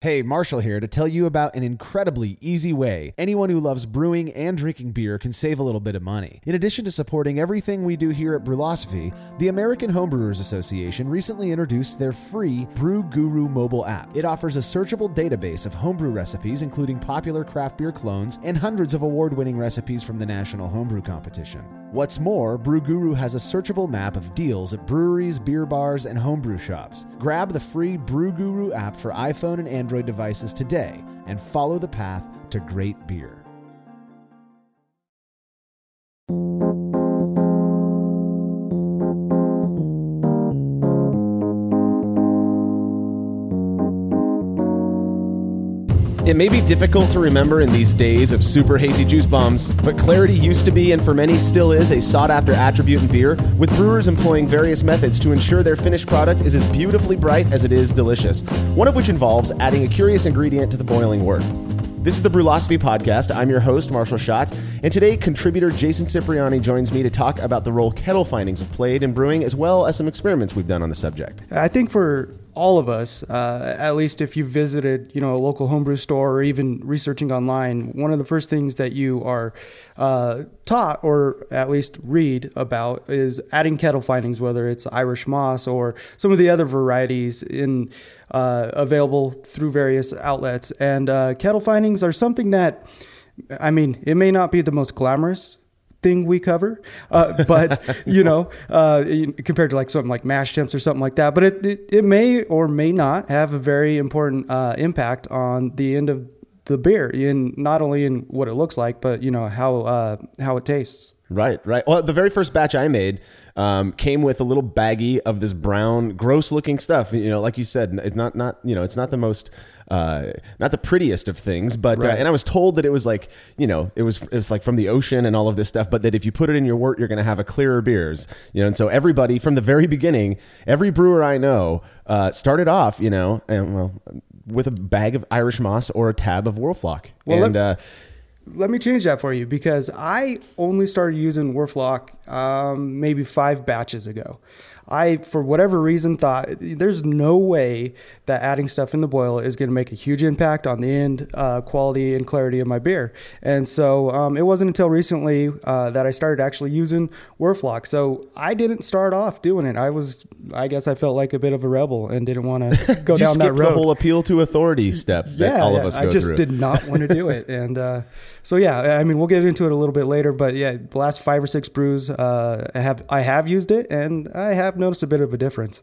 Hey, Marshall here to tell you about an incredibly easy way anyone who loves brewing and drinking beer can save a little bit of money. In addition to supporting everything we do here at Brulosophy, the American Homebrewers Association recently introduced their free Brew Guru mobile app. It offers a searchable database of homebrew recipes, including popular craft beer clones and hundreds of award winning recipes from the National Homebrew Competition. What's more, Brew Guru has a searchable map of deals at breweries, beer bars, and homebrew shops. Grab the free Brew Guru app for iPhone and Android devices today and follow the path to great beer. It may be difficult to remember in these days of super hazy juice bombs, but clarity used to be and for many still is a sought after attribute in beer, with brewers employing various methods to ensure their finished product is as beautifully bright as it is delicious, one of which involves adding a curious ingredient to the boiling wort. This is the Brulosophy Podcast. I'm your host, Marshall Schott, and today contributor Jason Cipriani joins me to talk about the role kettle finings have played in brewing, as well as some experiments we've done on the subject. I think for all of us, uh, at least if you visited, you know, a local homebrew store or even researching online, one of the first things that you are uh, taught or at least read about is adding kettle finings, whether it's Irish moss or some of the other varieties in uh, available through various outlets. And uh, kettle finings are something that, I mean, it may not be the most glamorous thing we cover, uh, but you know, uh, compared to like something like mash temps or something like that, but it, it, it may or may not have a very important uh, impact on the end of the beer in not only in what it looks like, but you know how uh, how it tastes. Right, right. Well, the very first batch I made um, came with a little baggie of this brown, gross-looking stuff. You know, like you said, it's not not you know, it's not the most, uh, not the prettiest of things, but uh, and I was told that it was like you know, it was it was like from the ocean and all of this stuff, but that if you put it in your wort, you're going to have a clearer beers. You know, and so everybody from the very beginning, every brewer I know uh, started off, you know, and well, with a bag of Irish moss or a tab of Whirlfloc, Well, and. uh, Let me change that for you because I only started using Whirlfloc um, maybe five batches ago. I, for whatever reason, thought there's no way that adding stuff in the boil is going to make a huge impact on the end uh, quality and clarity of my beer. And so um, it wasn't until recently uh, that I started actually using Whirlfloc. So I didn't start off doing it. I was, I guess, I felt like a bit of a rebel and didn't want to go down that road the whole appeal to authority step that all of us go I just through. did not want to do it, and uh, so yeah, I mean we'll get into it a little bit later, but yeah, the last five or six brews, uh, I have I have used it, and I have noticed a bit of a difference.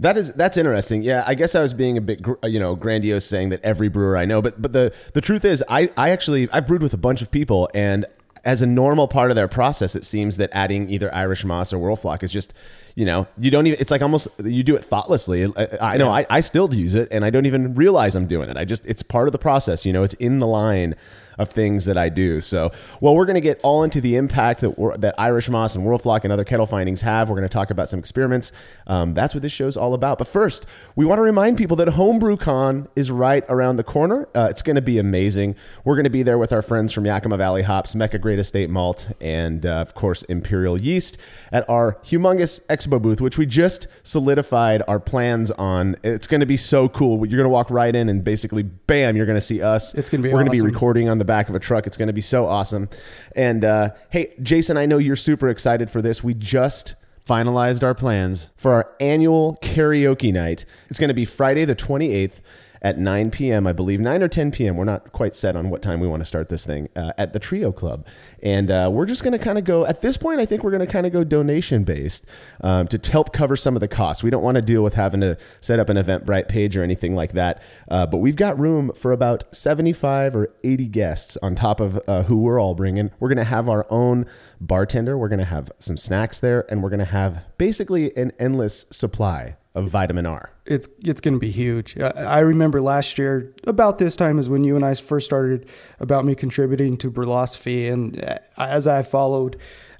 That is that's interesting. Yeah, I guess I was being a bit you know grandiose saying that every brewer I know, but but the the truth is I I actually I've brewed with a bunch of people and as a normal part of their process, it seems that adding either Irish moss or Whirlfloc is just, you know, you don't even. It's like almost you do it thoughtlessly. I, I know I, I still use it, and I don't even realize I'm doing it. I just it's part of the process. You know, it's in the line of things that I do. So, well, we're going to get all into the impact that we're- that Irish moss and Whirlfloc and other kettle finings have. We're going to talk about some experiments. Um, that's what this show's all about. But first, we want to remind people that HomebrewCon is right around the corner. Uh, it's going to be amazing. We're going to be there with our friends from Yakima Valley Hops, Mecca Grade Estate Malt, and uh, of course Imperial Yeast at our humongous expo booth, which we just solidified our plans on. It's going to be so cool. You're going to walk right in and basically, bam, you're going to see us. It's gonna be We're going to be recording on the back of a truck. It's going to be so awesome. And uh, hey, Jason, I know you're super excited for this. We just finalized our plans for our annual karaoke night. It's going to be Friday the 28th at 9 p.m., I believe, 9 or 10 p.m. We're not quite set on what time we want to start this thing uh, at the Trio Club. And uh, we're just going to kind of go, at this point, I think we're going to kind of go donation based um, to help cover some of the costs. We don't want to deal with having to set up an Eventbrite page or anything like that. Uh, but we've got room for about 75 or 80 guests on top of uh, who we're all bringing. We're going to have our own bartender. We're going to have some snacks there, and we're going to have basically an endless supply of vitamin R. It's it's going to be huge. I, remember last year about this time is when you and I first started about me contributing to Brulosophy, and uh, as I followed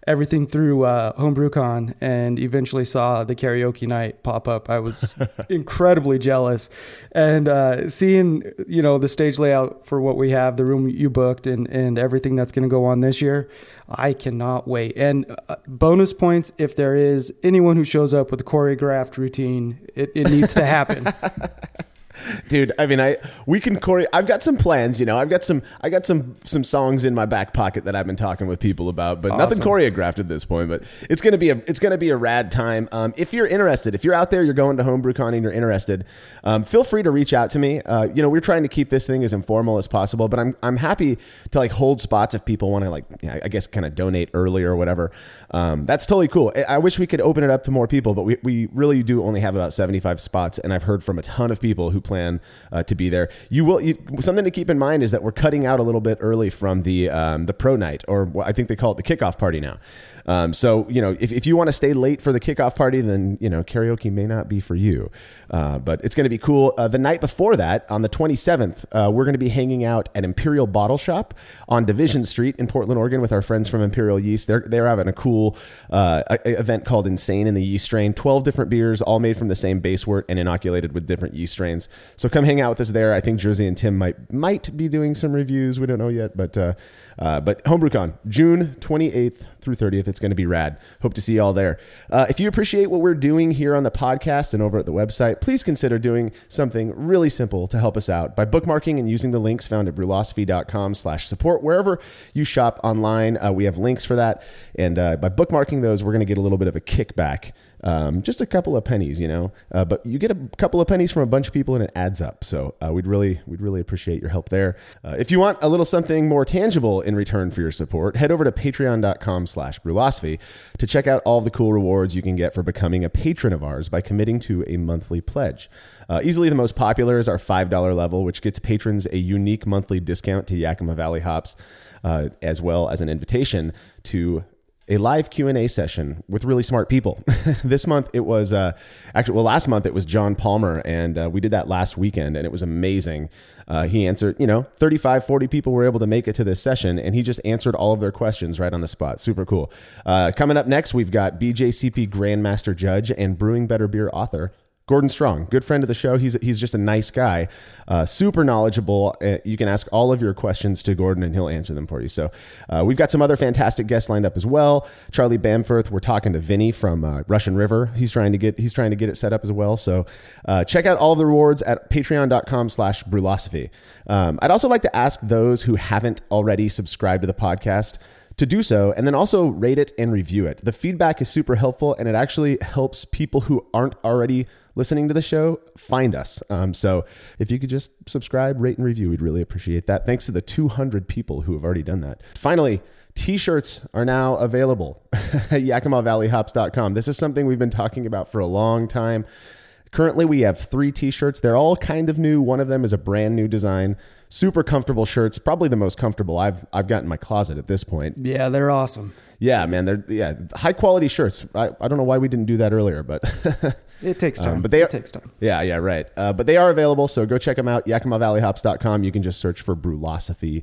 everything through uh, HomebrewCon and eventually saw the karaoke night pop up, I was incredibly jealous. And uh, seeing you know the stage layout for what we have, the room you booked, and and everything that's going to go on this year, I cannot wait. And uh, bonus points if there is anyone who shows up with a choreographed routine, it, it needs to happen. dude i mean i we can chore i've got some plans you know i've got some i got some some songs in my back pocket that i've been talking with people about but nothing choreographed at this point but it's gonna be a it's gonna be a rad time. Um, if you're interested if you're out there you're going to homebrewcon and you're interested um, feel free to reach out to me. Uh, you know we're trying to keep this thing as informal as possible but i'm i'm happy to like hold spots if people want to like yeah, i guess kind of donate early or whatever um, that's totally cool. I- wish we could open it up to more people but we, we really do only have about 75 spots and i've heard from a ton of people who plan uh, to be there. You will you, something to keep in mind is that we're cutting out a little bit early from the um, the pro night or i think they call it the kickoff party now um, so you know if, if you want to stay late for the kickoff party then you know karaoke may not be for you. Uh, but it's going to be cool. Uh, the night before that on the 27th uh, we're going to be hanging out at imperial bottle shop on division street in portland oregon with our friends from imperial yeast. They're, they're having a cool uh, event called insane in the yeast strain. 12 different beers all made from the same base wort and inoculated with different yeast strains. So come hang out with us there. I think jersey and tim might might be doing some reviews. We don't know yet but uh, uh, but homebrewcon june 28th through 30th it's going to be rad. Hope to see you all there. Uh, if you appreciate what we're doing here on the podcast and over at the website please consider doing something really simple to help us out by bookmarking and using the links found at brulosophy.com slash support wherever you shop online. Uh, we have links for that. And uh, by bookmarking those we're going to get a little bit of a kickback um, just a couple of pennies, you know. Uh, but you get a couple of pennies from a bunch of people, and it adds up. So uh, we'd really, we'd really appreciate your help there. Uh, if you want a little something more tangible in return for your support, head over to Patreon.com/slash Brulosophy to check out all the cool rewards you can get for becoming a patron of ours by committing to a monthly pledge. Uh, easily the most popular is our $5 level, which gets patrons a unique monthly discount to Yakima Valley hops, uh, as well as an invitation to a live q&a session with really smart people. This month it was uh, actually well last month it was john palmer and uh, we did that last weekend and it was amazing. Uh, he answered you know 35 40 people were able to make it to this session and he just answered all of their questions right on the spot. Super cool. Uh, coming up next we've got bjcp grandmaster judge and brewing better beer author Gordon Strong, good friend of the show. He's he's just a nice guy, uh, super knowledgeable. Uh, you can ask all of your questions to Gordon, and he'll answer them for you. So uh, we've got some other fantastic guests lined up as well. Charlie Bamforth. We're talking to Vinny from uh, Russian River. He's trying to get he's trying to get it set up as well. So uh, check out all the rewards at Patreon.com/slash Brulosophy. Um, I'd also like to ask those who haven't already subscribed to the podcast to do so and then also rate it and review it. The feedback is super helpful and it actually helps people who aren't already listening to the show find us. Um, so if you could just subscribe, rate, and review, we'd really appreciate that. Thanks to the 200 people who have already done that. Finally, T-shirts are now available at YakimaValleyHops.com. This is something we've been talking about for a long time. Currently, we have three T-shirts. They're all kind of new. One of them is a brand new design. Super comfortable shirts. Probably the most comfortable I've I've got in my closet at this point. Yeah, they're awesome. Yeah, man. They're yeah high quality shirts. I, I don't know why we didn't do that earlier, but It takes time. Um, but they it are- takes time. yeah, yeah, right. Uh, but they are available, so go check them out. YakimaValleyHops.com. You can just search for Brulosophy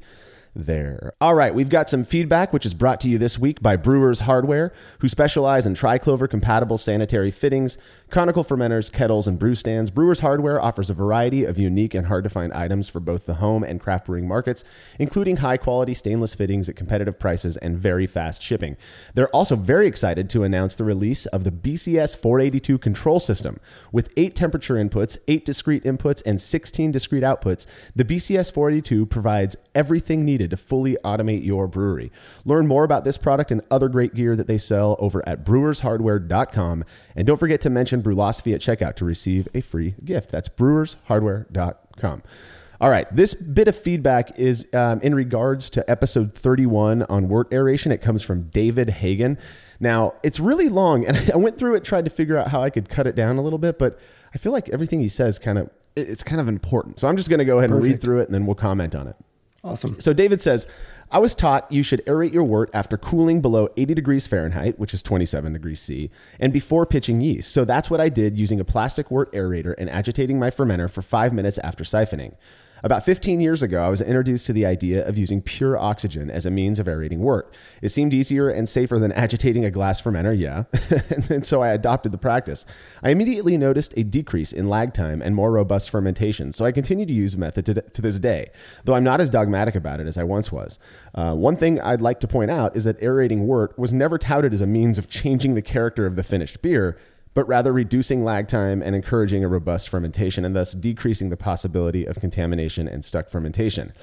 there. All right, we've got some feedback, which is brought to you this week by Brewers Hardware, who specialize in triclover compatible sanitary fittings, conical fermenters, kettles, and brew stands. Brewers Hardware offers a variety of unique and hard to find items for both the home and craft brewing markets, including high quality stainless fittings at competitive prices and very fast shipping. They're also very excited to announce the release of the BCS 482 control system. With eight temperature inputs, eight discrete inputs, and 16 discrete outputs, the BCS 482 provides everything needed to fully automate your brewery. Learn more about this product and other great gear that they sell over at brewershardware.com. And don't forget to mention Brulosophy at checkout to receive a free gift. That's brewershardware.com. All right, this bit of feedback is um, in regards to episode 31 on wort aeration. It comes from David Hagen. Now, it's really long, and I went through it, tried to figure out how I could cut it down a little bit, but I feel like everything he says kind of it's kind of important. So I'm just going to go ahead and read through it, and then we'll comment on it. Awesome. So David says, I was taught you should aerate your wort after cooling below 80 degrees Fahrenheit, which is 27 degrees C, and before pitching yeast. So that's what I did using a plastic wort aerator and agitating my fermenter for five minutes after siphoning. About 15 years ago, I was introduced to the idea of using pure oxygen as a means of aerating wort. It seemed easier and safer than agitating a glass fermenter, yeah, and, so I adopted the practice. I immediately noticed a decrease in lag time and more robust fermentation, so I continue to use the method to, to this day, though I'm not as dogmatic about it as I once was. Uh, one thing I'd like to point out is that aerating wort was never touted as a means of changing the character of the finished beer, but rather reducing lag time and encouraging a robust fermentation and thus decreasing the possibility of contamination and stuck fermentation.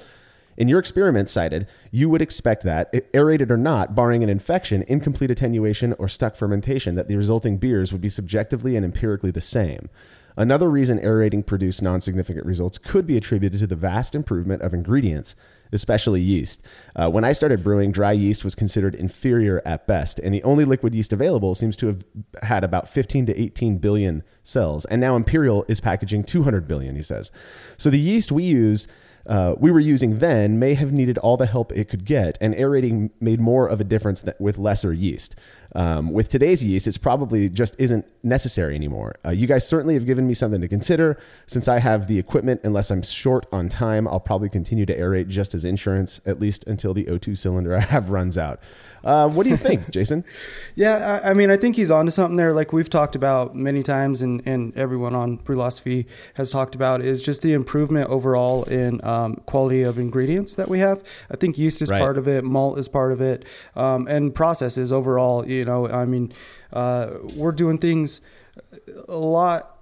In your experiment cited, you would expect that, aerated or not, barring an infection, incomplete attenuation, or stuck fermentation, that the resulting beers would be subjectively and empirically the same. Another reason aerating produced non significant results could be attributed to the vast improvement of ingredients, especially yeast. Uh, when I started brewing, dry yeast was considered inferior at best, and the only liquid yeast available seems to have had about 15 to 18 billion cells. And now Imperial is packaging 200 billion, he says. So the yeast we use uh, we were using then may have needed all the help it could get, and aerating made more of a difference with lesser yeast. Um, with today's yeast, it's probably just isn't necessary anymore. Uh, you guys certainly have given me something to consider. Since I have the equipment, unless I'm short on time, I'll probably continue to aerate just as insurance, at least until the O2 cylinder I have runs out. Uh, what do you think, Jason? Yeah, I, I, mean, I think he's onto something there. Like we've talked about many times, and, and everyone on Brulosophy has talked about, is just the improvement overall in um, quality of ingredients that we have. I think yeast is right. part of it, malt is part of it, um, and processes overall. You know, I mean, uh, we're doing things a lot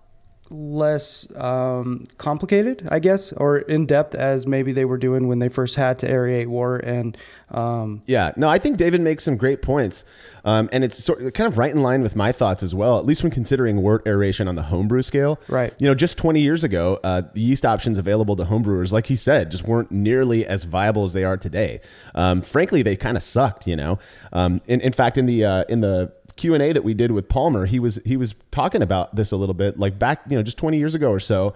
less um, complicated, I guess, or in depth as maybe they were doing when they first had to aerate wort. And um, yeah, no, I think David makes some great points, um, and it's sort of, kind of right in line with my thoughts as well. At least when considering wort aeration on the homebrew scale, right? You know, just 20 years ago, uh, the yeast options available to homebrewers, like he said, just weren't nearly as viable as they are today. Um, frankly, they kind of sucked. You know, um, in, in fact, in the uh, in the Q and A that we did with Palmer, he was he was talking about this a little bit, like back you know just 20 years ago or so.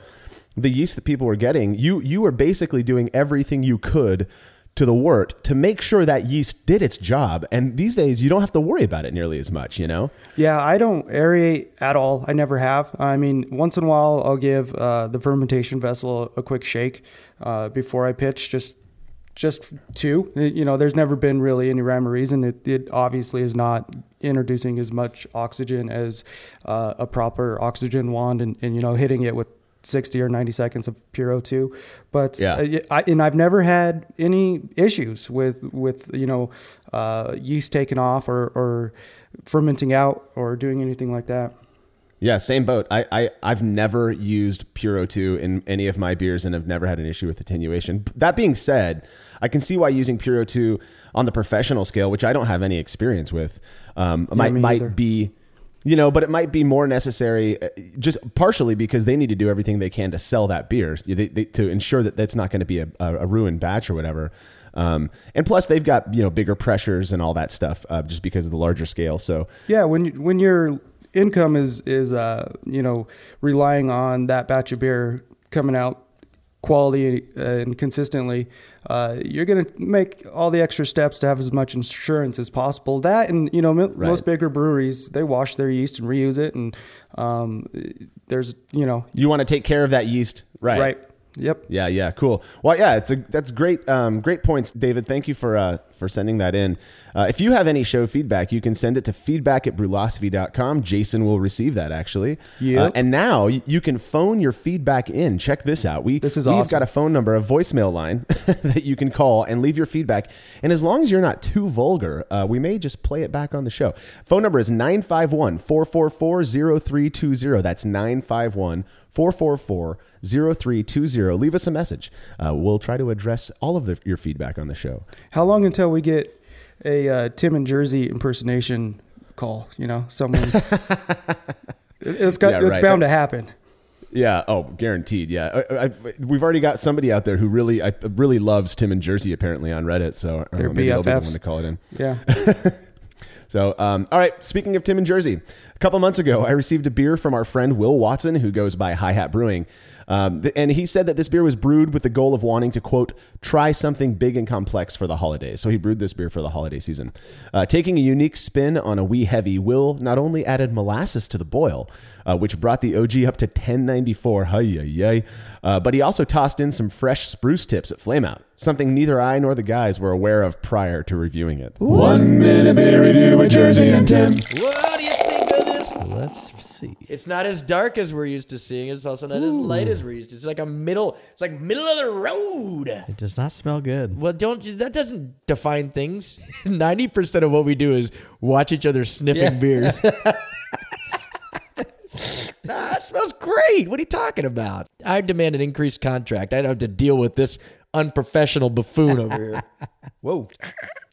The yeast that people were getting, you you were basically doing everything you could to the wort to make sure that yeast did its job. And these days, you don't have to worry about it nearly as much, you know? Yeah, I don't aerate at all. I never have. I mean, once in a while, I'll give uh, the fermentation vessel a, quick shake uh, before I pitch, just just two. You know, there's never been really any rhyme or reason. It, it obviously is not introducing as much oxygen as uh, a proper oxygen wand and, and, you know, hitting it with 60 or 90 seconds of pure O2. But, yeah. Uh, I, and I've never had any issues with, with you know, uh, yeast taking off or, or fermenting out or doing anything like that. Yeah, same boat. I, I I've never used Pure O2 in any of my beers and have never had an issue with attenuation. That being said, I can see why using Pure O2 on the professional scale, which I don't have any experience with, um, yeah, might might be you know, but it might be more necessary uh, just partially because they need to do everything they can to sell that beer they, they, to ensure that that's not going to be a, a, ruined batch or whatever. Um, and plus, they've got you know bigger pressures and all that stuff uh, just because of the larger scale. So yeah, when when you're income is is uh, you know relying on that batch of beer coming out quality and consistently, uh, you're going to make all the extra steps to have as much insurance as possible. That and you know m- right. most bigger breweries they wash their yeast and reuse it, and um, there's you know you want to take care of that yeast, right? Right. Yep. Yeah. Yeah. Cool. Well, yeah. It's a that's great. Um, great points, David. Thank you for uh, for sending that in. Uh, if you have any show feedback, you can send it to feedback at brulosophy.com. Jason will receive that actually. Yeah. Uh, and now you can phone your feedback in. Check this out. We this is we've awesome. got a phone number, a voicemail line that you can call and leave your feedback. And as long as you're not too vulgar, uh, we may just play it back on the show. Phone number is 951 444 0320. That's 951 444 0320. Leave us a message. Uh, we'll try to address all of the, your feedback on the show. How long until we get a uh, Tim and Jersey impersonation call? You know, someone. it's got, yeah, it's right. bound to happen. Yeah. Oh, guaranteed. Yeah. I, I, we've already got somebody out there who really, I, really loves Tim and Jersey apparently on Reddit. So They're know, maybe BFFs. they'll be the one to call it in. Yeah. So, um, all right. Speaking of Tim and Jersey, a couple months ago, I received a beer from our friend Will Watson, who goes by Hi Hat Brewing. Um, and he said that this beer was brewed with the goal of wanting to, quote, try something big and complex for the holidays. So he brewed this beer for the holiday season. Uh, taking a unique spin on a wee heavy, Will not only added molasses to the boil, uh, which brought the OG up to 1094, hi, uh, but he also tossed in some fresh spruce tips at Flameout, something neither I nor the guys were aware of prior to reviewing it. One minute beer review with Jersey and Tim. What do you think of this? Let's see. It's not as dark as we're used to seeing. It's also not as light as we're used to. It's like a middle. It's like middle of the road. It does not smell good. Well, don't you- that doesn't define things. Ninety percent of what we do is watch each other sniffing Yeah. beers. smells great. What are you talking about? I demand an increased contract. I don't have to deal with this unprofessional buffoon over here. Whoa.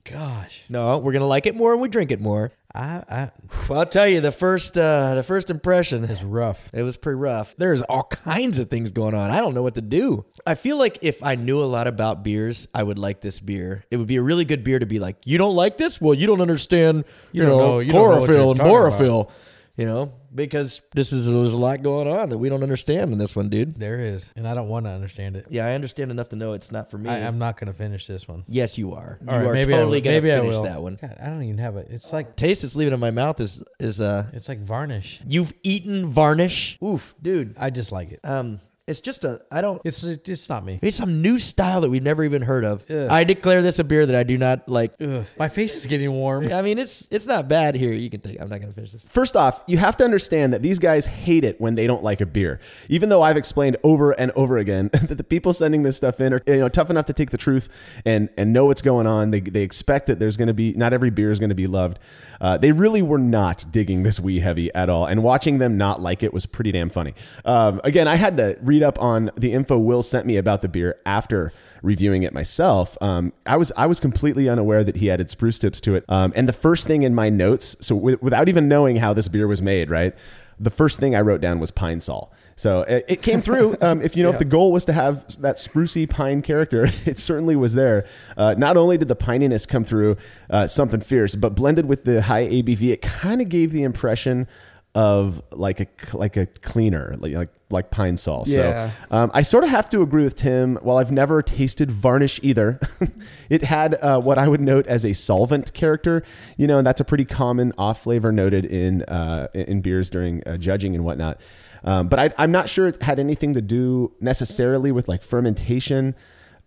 Gosh, No, we're gonna like it more and we drink it more. I, I Well, I'll tell you the first uh the first impression is rough. It was pretty rough. There's all kinds of things going on. I don't know what to do. I feel like if I knew a lot about beers, I would like this beer. It would be a really good beer to be like, you don't like this? Well, you don't understand, you, don't know, know- you don't know chlorophyll and talking about. borophyll. You know, because this is there's a lot going on that we don't understand in this one, dude. There is, and I don't want to understand it. Yeah, I understand enough to know it's not for me. I, I'm not going to finish this one. yes, you are. All you right, are maybe totally gonna maybe I finish that one. God, I don't even have it. It's like Taste that's leaving in my mouth is is uh it's like varnish. you've eaten varnish. Oof, dude. I just like it. Um, it's just a I don't It's it's not me. It's some new style that we've never even heard of. Ugh. I declare this a beer that I do not like. Ugh, my face is getting warm. I mean, it's it's not bad. Here, you can take. I'm not going to finish this. First off, you have to understand that these guys hate it when they don't like a beer. Even though I've explained over and over again that the people sending this stuff in are you know tough enough to take the truth and and know what's going on. They they expect that there's going to be not every beer is going to be loved. Uh, they really were not digging this wee heavy at all, and watching them not like it was pretty damn funny. Um, again, I had to read up on the info Will sent me about the beer after reviewing it myself, um, I was I was completely unaware that he added spruce tips to it. Um, and the first thing in my notes, so wi- without even knowing how this beer was made, right? The first thing I wrote down was pine sol. So it, it came through. Um, if you know, if the goal was to have that sprucey pine character, it certainly was there. Uh, not only did the pininess come through, uh, something fierce, but blended with the high ABV, it kind of gave the impression of like a like a cleaner, like like, like pine sol. Yeah. So um, I sort of have to agree with Tim. While I've never tasted varnish either, it had uh, what I would note as a solvent character. You know, and that's a pretty common off flavor noted in uh, in beers during uh, judging and whatnot. Um, but I, I'm not sure it had anything to do necessarily with like fermentation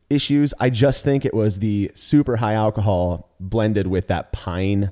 issues. I just think it was the super high alcohol blended with that pine,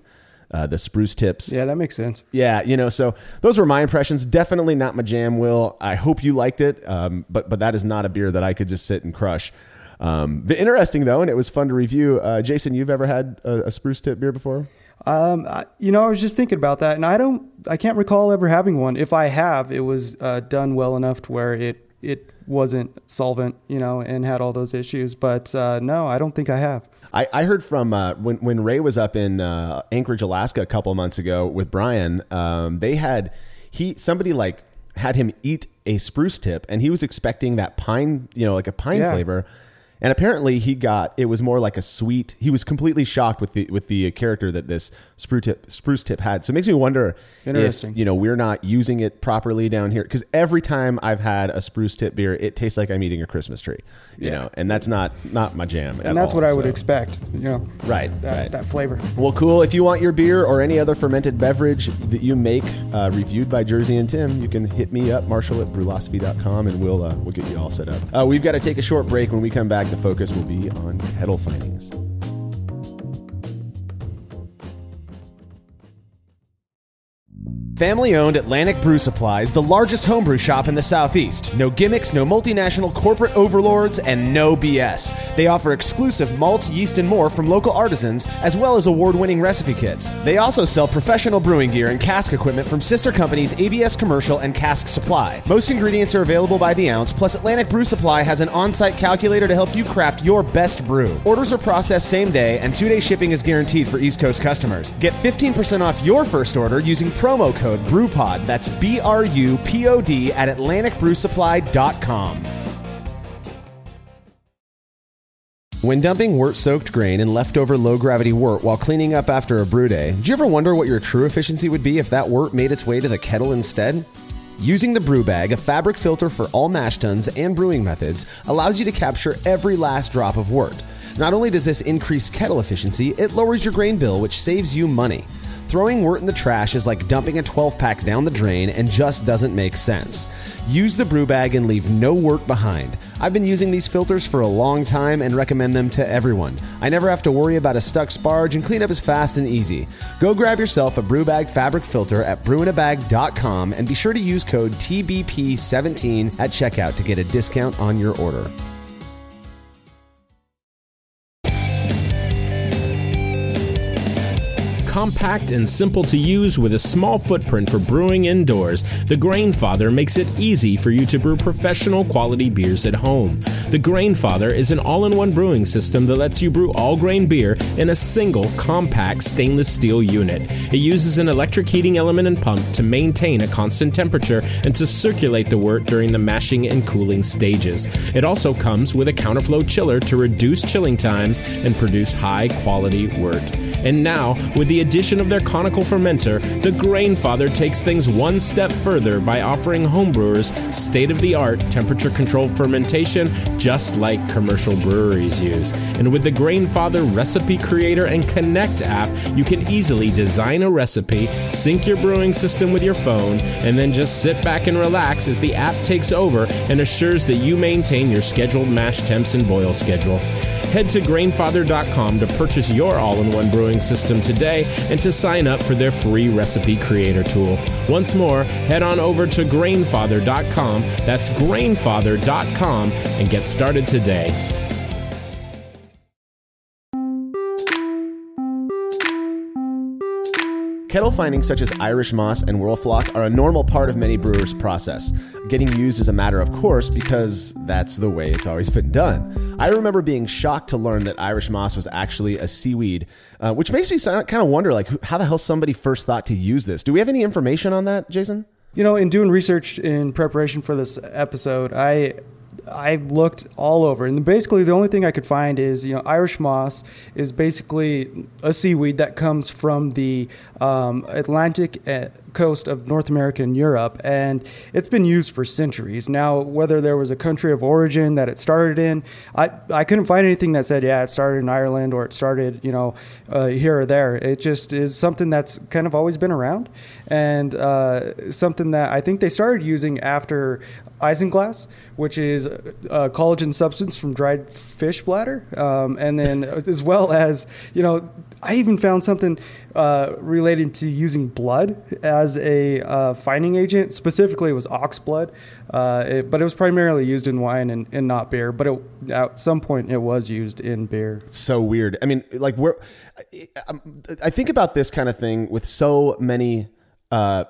uh, the spruce tips. Yeah, that makes sense. Yeah, you know, so those were my impressions. Definitely not my jam, Will. I hope you liked it, um, but but that is not a beer that I could just sit and crush. Um, but interesting though, and it was fun to review. Uh, Jason, you've ever had a, a spruce tip beer before? Um, I, you know, I was just thinking about that, and I don't, I can't recall ever having one. If I have, it was uh, done well enough to where it it wasn't solvent, you know, and had all those issues. But uh, no, I don't think I have. I, I heard from uh, when when Ray was up in uh, Anchorage, Alaska, a couple of months ago with Brian. Um, they had he somebody like had him eat a spruce tip, and he was expecting that pine, you know, like a pine Yeah. flavor. And apparently, he got it was more like a sweet. He was completely shocked with the with the character that this spruce tip spruce tip had. So it makes me wonder if Interesting. you know we're not using it properly down here. Because every time I've had a spruce tip beer, it tastes like I'm eating a Christmas tree. You know, and that's not not my jam. at And that's all, what I would so. expect, you know, Right, that, right. that flavor. Well, cool. If you want your beer or any other fermented beverage that you make uh, reviewed by Jersey and Tim, you can hit me up, Marshall at brulosophy.com, and we'll uh, we'll get you all set up. Uh, we've got to take a short break. When we come back, the focus will be on kettle finings. Family owned Atlantic Brew Supply is the largest homebrew shop in the Southeast. No gimmicks, no multinational corporate overlords, and no BS. They offer exclusive malts, yeast, and more from local artisans, as well as award winning recipe kits. They also sell professional brewing gear and cask equipment from sister companies ABS Commercial and Cask Supply. Most ingredients are available by the ounce, plus, Atlantic Brew Supply has an on site calculator to help you craft your best brew. Orders are processed same day, and two day shipping is guaranteed for East Coast customers. Get 15% off your first order using promo code BRUPOD. That's B R U P O D at AtlanticBrewSupply.com. When dumping wort soaked grain and leftover low gravity wort while cleaning up after a brew day, do you ever wonder what your true efficiency would be if that wort made its way to the kettle instead? Using the brew bag, a fabric filter for all mash tuns and brewing methods, allows you to capture every last drop of wort. Not only does this increase kettle efficiency, it lowers your grain bill, which saves you money. Throwing wort in the trash is like dumping a 12 pack down the drain and just doesn't make sense. Use the brew bag and leave no wort behind. I've been using these filters for a long time and recommend them to everyone. I never have to worry about a stuck sparge and cleanup is fast and easy. Go grab yourself a brew bag fabric filter at brewinabag.com and be sure to use code TBP17 at checkout to get a discount on your order. Compact and simple to use with a small footprint for brewing indoors, the Grainfather makes it easy for you to brew professional quality beers at home. The Grainfather is an all in one brewing system that lets you brew all grain beer in a single, compact stainless steel unit. It uses an electric heating element and pump to maintain a constant temperature and to circulate the wort during the mashing and cooling stages. It also comes with a counterflow chiller to reduce chilling times and produce high quality wort. And now, with the addition of their conical fermenter, the Grainfather takes things one step further by offering homebrewers state of the art temperature controlled fermentation just like commercial breweries use. And with the Grainfather Recipe Creator and Connect app, you can easily design a recipe, sync your brewing system with your phone, and then just sit back and relax as the app takes over and assures that you maintain your scheduled mash temps and boil schedule. Head to grainfather.com to purchase your all in one brewing system today and to sign up for their free recipe creator tool. Once more, head on over to grainfather.com, that's grainfather.com, and get started today. Kettle finings such as Irish moss and whirlfloc are a normal part of many brewers' process, getting used as a matter of course because that's the way it's always been done. I remember being shocked to learn that Irish moss was actually a seaweed, uh, which makes me kind of wonder, like, how the hell somebody first thought to use this? Do we have any information on that, Jason? You know, in doing research in preparation for this episode, I I looked all over, and basically the only thing I could find is you know Irish moss is basically a seaweed that comes from the um, Atlantic uh, coast of North America and Europe, and it's been used for centuries. Now, whether there was a country of origin that it started in, I I couldn't find anything that said yeah it started in Ireland or it started you know uh, here or there. It just is something that's kind of always been around, and uh, something that I think they started using after isinglass, which is a collagen substance from dried fish bladder, um, and then as well as you know, I even found something uh, related to using blood as a uh, agent. Specifically, it was ox blood, uh, it, but it was primarily used in wine and, and not beer. But it, at some point, it was used in beer. so weird. I mean, like we're. I, I think about this kind of thing with so many uh,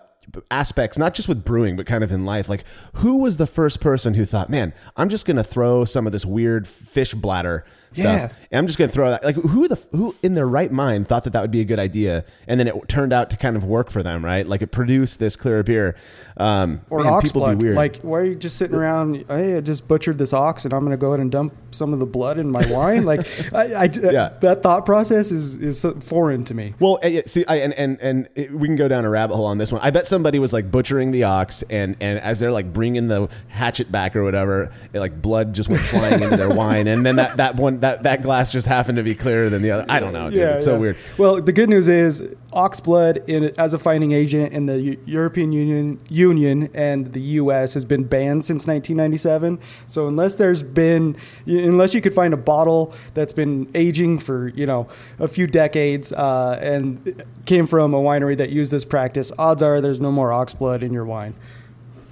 aspects, not just with brewing, but kind of in life. Like, who was the first person who thought, "Man, I'm just going to throw some of this weird fish bladder stuff, Yeah. and I'm just going to throw that." Like, who the who in their right mind thought that that would be a good idea, and then it turned out to kind of work for them, right? Like, it produced this clearer beer. Um, Or man, ox people blood. be weird. Like, why are you just sitting around? Hey, I just butchered this ox, and I'm going to go ahead and dump some of the blood in my wine. Like, I, I, Yeah. that thought process is is foreign to me. Well, uh, see, I, and and and it, we can go down a rabbit hole on this one. I bet somebody was like butchering the ox, and and as they're like bringing the hatchet back or whatever, it, like blood just went flying into their wine, and then that that one that that glass just happened to be clearer than the other. I don't know, dude. it's so weird. Well, the good news is ox blood in, as a fining agent in the Eu- European Union, Union and the U.S. has been banned since 1997. So unless there's been, unless you could find a bottle that's been aging for you know a few decades uh, and came from a winery that used this practice, odds are there's no more ox blood in your wine,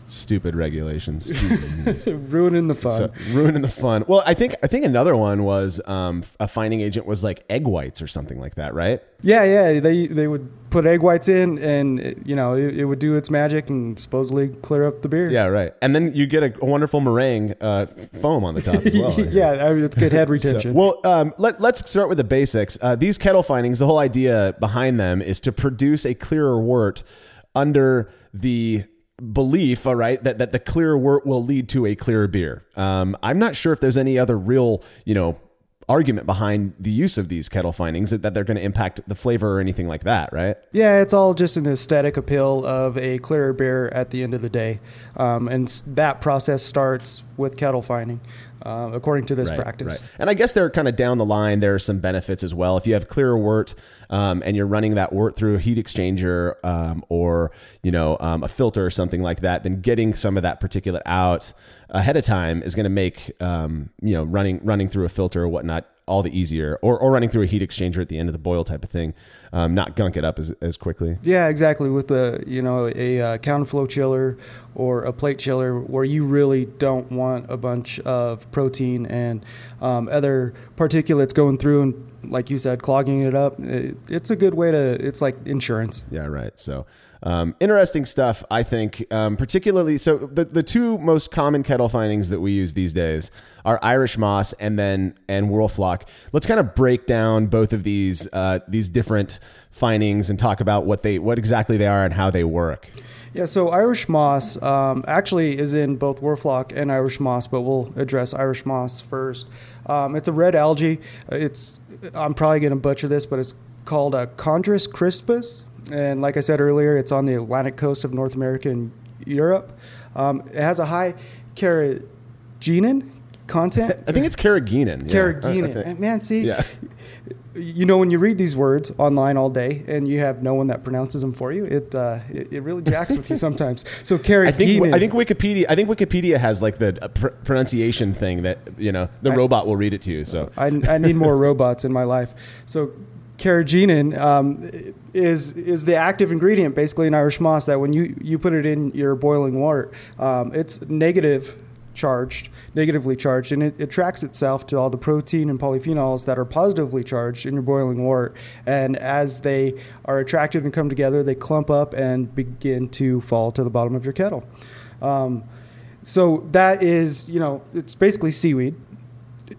Stupid regulations, ruining the fun. So, ruining the fun. Well, I think I think another one was um, a fining agent was like egg whites or something like that, right? Yeah, yeah. They they would put egg whites in, and it, you know it, it would do its magic and supposedly clear up the beer. Yeah, right. And then you get a, a wonderful meringue uh, foam on the top as well. Yeah, I mean, it's good head So- retention. well, um, let, let's start with the basics. Uh, these kettle finings, the whole idea behind them is to produce a clearer wort under the belief, all right, that, that the clearer wort will lead to a clearer beer. Um, I'm not sure if there's any other real, you know, argument behind the use of these kettle finings that, that they're going to impact the flavor or anything like that, right? yeah, it's all just an aesthetic appeal of a clearer beer at the end of the day, um, and that process starts with kettle fining, uh, according to this Right, practice. right. And I guess they're kind of down the line. There are some benefits as well. If you have clearer wort um, and you're running that wort through a heat exchanger um, or you know um, a filter or something like that, then getting some of that particulate out ahead of time is going to make um, you know running running through a filter or whatnot all the easier. Or, or running through a heat exchanger at the end of the boil type of thing, um, not gunk it up as, as quickly. Yeah, exactly. With the you know a uh, counterflow chiller or a plate chiller, where you really don't want a bunch of protein and um, other particulates going through and, like you said, clogging it up. It, it's a good way to. It's like insurance. Yeah, right. So, um, interesting stuff, I think, um, particularly. So, the, the two most common kettle finings that we use these days are Irish moss and then and Whirlfloc. Let's kind of break down both of these uh, these different finings and talk about what they what exactly they are and how they work. Yeah, so Irish moss um, actually is in both Whirlfloc and Irish moss, but we'll address Irish moss first. Um, it's a red algae. It's I'm probably going to butcher this, but it's called a Chondrus crispus, and like I said earlier, it's on the Atlantic coast of North America and Europe. Um, it has a high carrageenan content. I think it's carrageenan. Yeah, I- I Carrageenan. think- Man, see, Yeah. you know when you read these words online all day and you have no one that pronounces them for you, it uh, it, it really jacks with you sometimes. So carrageenan. I think I think Wikipedia I think Wikipedia has like the uh, pr- pronunciation thing that you know the robot will read it to you. So I, I need more robots in my life. So carrageenan um, is is the active ingredient basically in Irish moss that when you, you put it in your boiling water, um, it's negative charged, negatively charged, and it attracts itself to all the protein and polyphenols that are positively charged in your boiling water. And as they are attracted and come together, they clump up and begin to fall to the bottom of your kettle. Um, so that is, you know, it's basically seaweed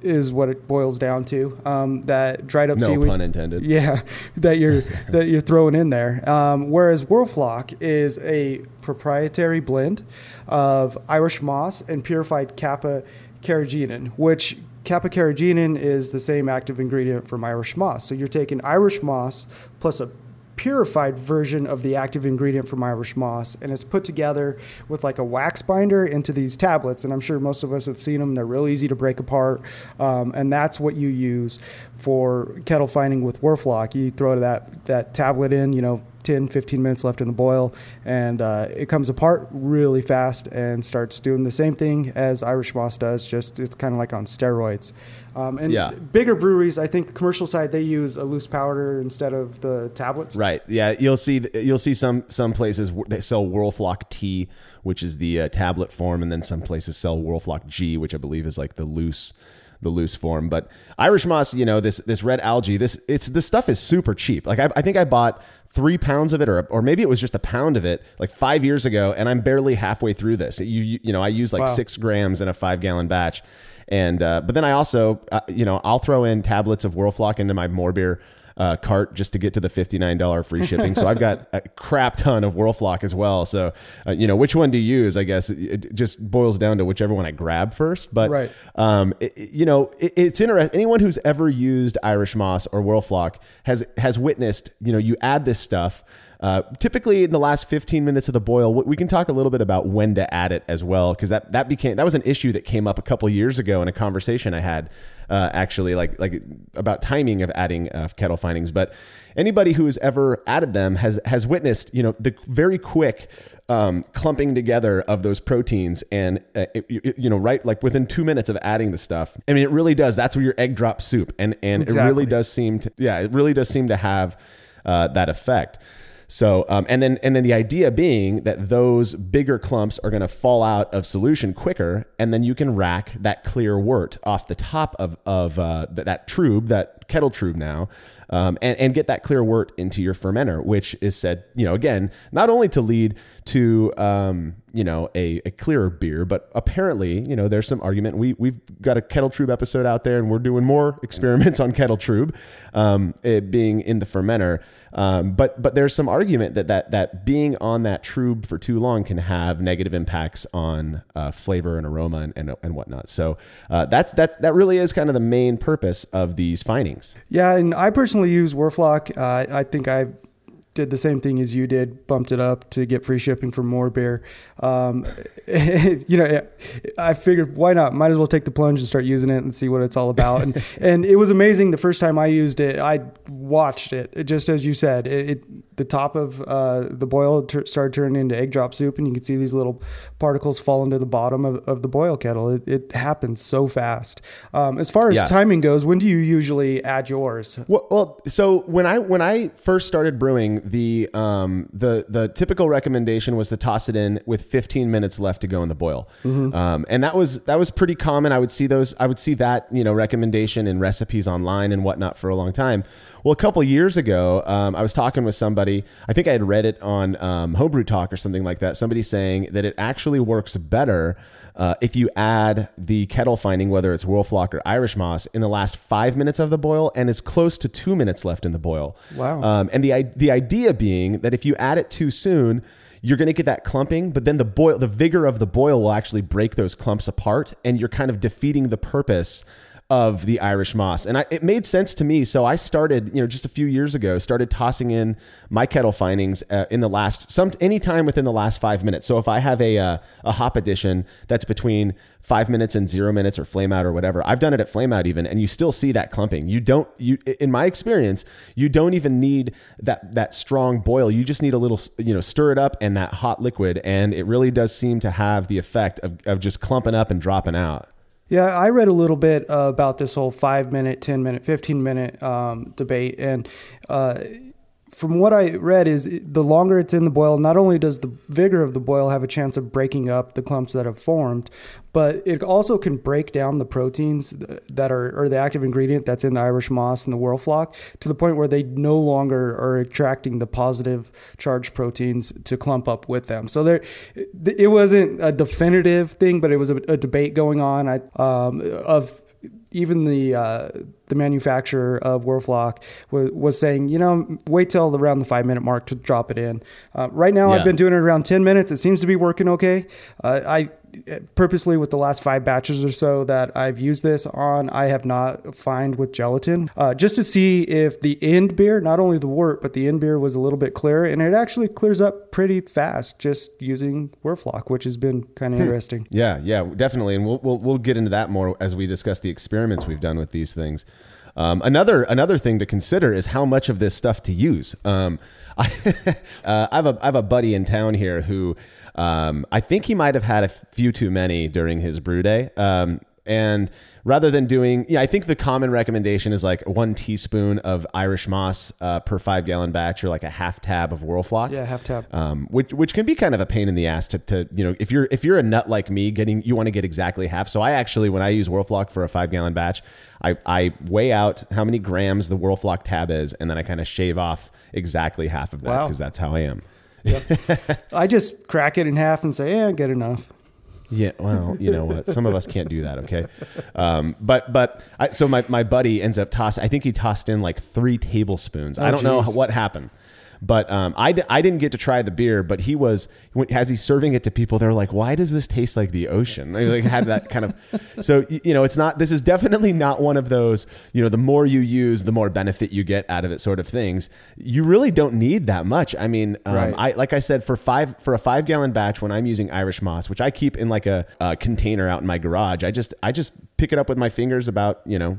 is what it boils down to. Um, that dried up no seaweed. pun intended. Yeah, that you're that you're throwing in there. Um, whereas Whirlfloc is a proprietary blend of Irish moss and purified Kappa carrageenan, which Kappa carrageenan is the same active ingredient from Irish moss. So you're taking Irish moss plus a purified version of the active ingredient from Irish moss, and it's put together with like a wax binder into these tablets. And I'm sure most of us have seen them; they're real easy to break apart, um, and that's what you use for kettle fining with Whirlfloc. You throw that that tablet in, you know. 10 15 minutes left in the boil and uh, it comes apart really fast and starts doing the same thing as irish moss does just it's kind of like on steroids um, and Yeah. bigger breweries i think commercial side they use a loose powder instead of the tablets Right. Yeah. You'll see. You'll see some some places they sell Whirlfloc T, which is the uh, tablet form, and then some places sell Whirlfloc G, which I believe is like the loose the loose form. But Irish moss, you know, this this red algae, this it's this stuff is super cheap. Like I, I think I bought three pounds of it, or or maybe it was just a pound of it, like five years ago, and I'm barely halfway through this. You you, you know, I use like Wow. six grams in a five gallon batch. And uh, but then I also uh, you know I'll throw in tablets of Whirlfloc into my more beer uh, cart just to get to the fifty nine dollar free shipping. so I've got a crap ton of Whirlfloc as well. So uh, you know which one do you use? I guess it it just boils down to whichever one I grab first. But Right. um, it- you know it, it's interesting. Anyone who's ever used Irish Moss or Whirlfloc has has witnessed. You know you add this stuff. Uh, typically, in the last 15 minutes of the boil, we can talk a little bit about when to add it as well, because that that became that was an issue that came up a couple years ago in a conversation I had, uh, actually, like like about timing of adding uh, kettle finings. But anybody who has ever added them has has witnessed, you know, the very quick um, clumping together of those proteins, and uh, it- it- you know, right, like within two minutes of adding the stuff. I mean, it really does. That's where your egg drop soup, and and it really does seem to, yeah, it really does seem to have uh, that effect. So, um, and then and then the idea being that those bigger clumps are going to fall out of solution quicker, and then you can rack that clear wort off the top of of uh, th- that trub, that kettle trub now, um, and and get that clear wort into your fermenter, which is said, you know, again, not only to lead to um, you know a, a clearer beer, but apparently, you know, there's some argument. We we've got a kettle trub episode out there, and we're doing more experiments on kettle trub, um, it being in the fermenter. Um, but but there's some argument that that that being on that trub for too long can have negative impacts on uh, flavor and aroma and, and, and whatnot. So uh, that's that that really is kind of the main purpose of these finings. Yeah, and I personally use Whirlfloc. Uh, I think I did the same thing as you did, bumped it up to get free shipping for more beer. Um, you know, I figured why not? Might as well take the plunge and start using it and see what it's all about. And and it was amazing the first time I used it. I watched it, it just as you said. It, it the top of uh, the boil t- started turning into egg drop soup, and you can see these little particles fall into the bottom of, of the boil kettle. It, it happens so fast. Um, as far as Yeah. timing goes, when do you usually add yours? Well, well, so when I when I first started brewing, the um, the the typical recommendation was to toss it in with 15 minutes left to go in the boil, um, and that was that was pretty common. I would see those, I would see that you know recommendation in recipes online and whatnot for a long time. Well, a couple years ago, um, I was talking with somebody. I think I had read it on um, Homebrew Talk or something like that. Somebody saying that it actually works better uh, if you add the kettle fining, whether it's Whirlfloc or Irish Moss, in the last five minutes of the boil and is close to two minutes left in the boil. Wow. Um, and the the idea being that if you add it too soon, you're going to get that clumping, but then the boil, the vigor of the boil will actually break those clumps apart, and you're kind of defeating the purpose of the Irish moss. And I, it made sense to me. So I started, you know, just a few years ago, started tossing in my kettle finings uh, in the last some anytime within the last five minutes. So if I have a uh, a hop addition that's between five minutes and zero minutes or flame out or whatever, I've done it at flame out even, and you still see that clumping. You don't you in my experience, you don't even need that that strong boil. You just need a little, you know, stir it up and that hot liquid, and it really does seem to have the effect of, of just clumping up and dropping out. Yeah, I read a little bit uh, about this whole five minute, 10 minute, 15 minute um, debate. And uh, from what I read is the longer it's in the boil, not only does the vigor of the boil have a chance of breaking up the clumps that have formed, but it also can break down the proteins that are, or the active ingredient that's in the Irish moss and the whirlfloc to the point where they no longer are attracting the positive charged proteins to clump up with them. So there, it wasn't a definitive thing, but it was a, a debate going on I, um, of even the uh, the manufacturer of Whirlfloc was, was saying, you know, wait till around the five minute mark to drop it in. Uh, right now, Yeah. I've been doing it around ten minutes. It seems to be working okay. Uh, I purposely with the last five batches or so that I've used this on, I have not fined with gelatin uh, just to see if the end beer, not only the wort, but the end beer was a little bit clearer, and it actually clears up pretty fast just using Whirlfloc, which has been kind of interesting. Yeah, yeah, definitely, and we'll we'll we'll get into that more as we discuss the experiments we've done with these things. Um, another another thing to consider is how much of this stuff to use. Um, I, uh, I have a I have a buddy in town here who um, I think he might have had a few too many during his brew day. Um, and rather than doing, yeah, I think the common recommendation is like one teaspoon of Irish moss uh, per five gallon batch, or like a half tab of Whirlfloc Yeah, half tab. um, which which can be kind of a pain in the ass to, to you know if you're if you're a nut like me getting you want to get exactly half so I actually when I use Whirlfloc for a five gallon batch I, I weigh out how many grams the Whirlfloc tab is and then I kind of shave off exactly half of that Wow. because that's how I am I just crack it in half and say, yeah, good enough. Yeah, well, you know what? Some of us can't do that. Okay, um, but but I, so my my buddy ends up tossing. I think he tossed in like three tablespoons. I don't know what happened, but um, I d- I didn't get to try the beer. But he was as he's serving it to people. They're like, "Why does this taste like the ocean?" They like had that kind of. So you know, it's not. This is definitely not one of those. You know, the more you use, the more benefit you get out of it. Sort of things. You really don't need that much. I mean, um, Right. I like I said for five for a five gallon batch when I'm using Irish moss, which I keep in like a, uh container out in my garage. I just I just pick it up with my fingers about you know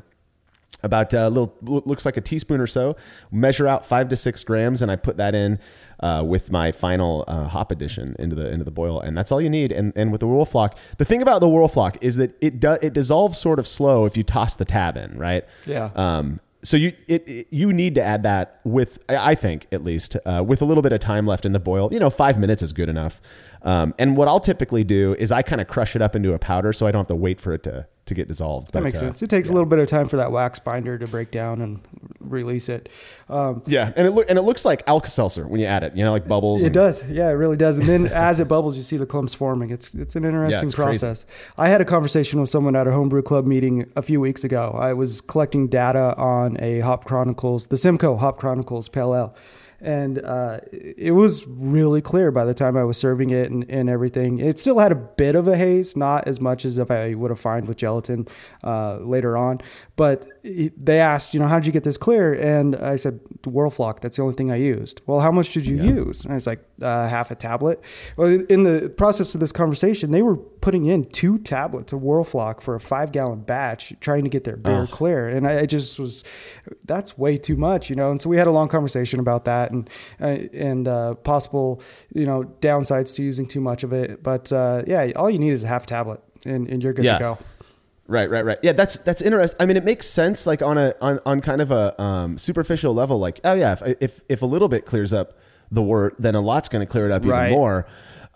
about a little looks like a teaspoon or so. Measure out five to six grams, and I put that in. Uh, with my final uh, hop addition into the into the boil, and that's all you need. And and with the Whirlfloc, the thing about the Whirlfloc is that it does it dissolves sort of slow if you toss the tab in, right? Yeah. Um, so you it, it- you need to add that with I I think at least uh, with a little bit of time left in the boil. You know, five minutes is good enough. Um, and what I'll typically do is I kind of crush it up into a powder, so I don't have to wait for it to to get dissolved. That But, makes uh, sense. It takes a little bit of time for that wax binder to break down and release it. Um, Yeah, and it look and it looks like Alka Seltzer when you add it. You know, like bubbles. It and- does. Yeah, it really does. And then as it bubbles, you see the clumps forming. It's it's an interesting it's crazy. process. I had a conversation with someone at a homebrew club meeting a few weeks ago. I was collecting data on a Hop Chronicles, the Simcoe Hop Chronicles Pale Ale. And uh, it was really clear by the time I was serving it and, and everything. It still had a bit of a haze, not as much as if I would have found with gelatin uh, later on. But they asked, you know, how did you get this clear? And I said, Whirlfloc. That's the only thing I used. Well, how much did you use? And I was like, uh, half a tablet. Well, in- the process of this conversation, they were putting in two tablets of Whirlfloc for a five gallon batch, trying to get their beer clear. And I, I just was, that's way too much, you know. And so we had a long conversation about that and uh, and uh, possible, you know, downsides to using too much of it. But uh, yeah, all you need is a half tablet, and, and you're good Yeah. to go. Right, right, right. Yeah, that's that's interesting. I mean, it makes sense, like on a on, on kind of a um, superficial level. Like, oh yeah, if, if if a little bit clears up the wort, then a lot's going to clear it up Right. even more.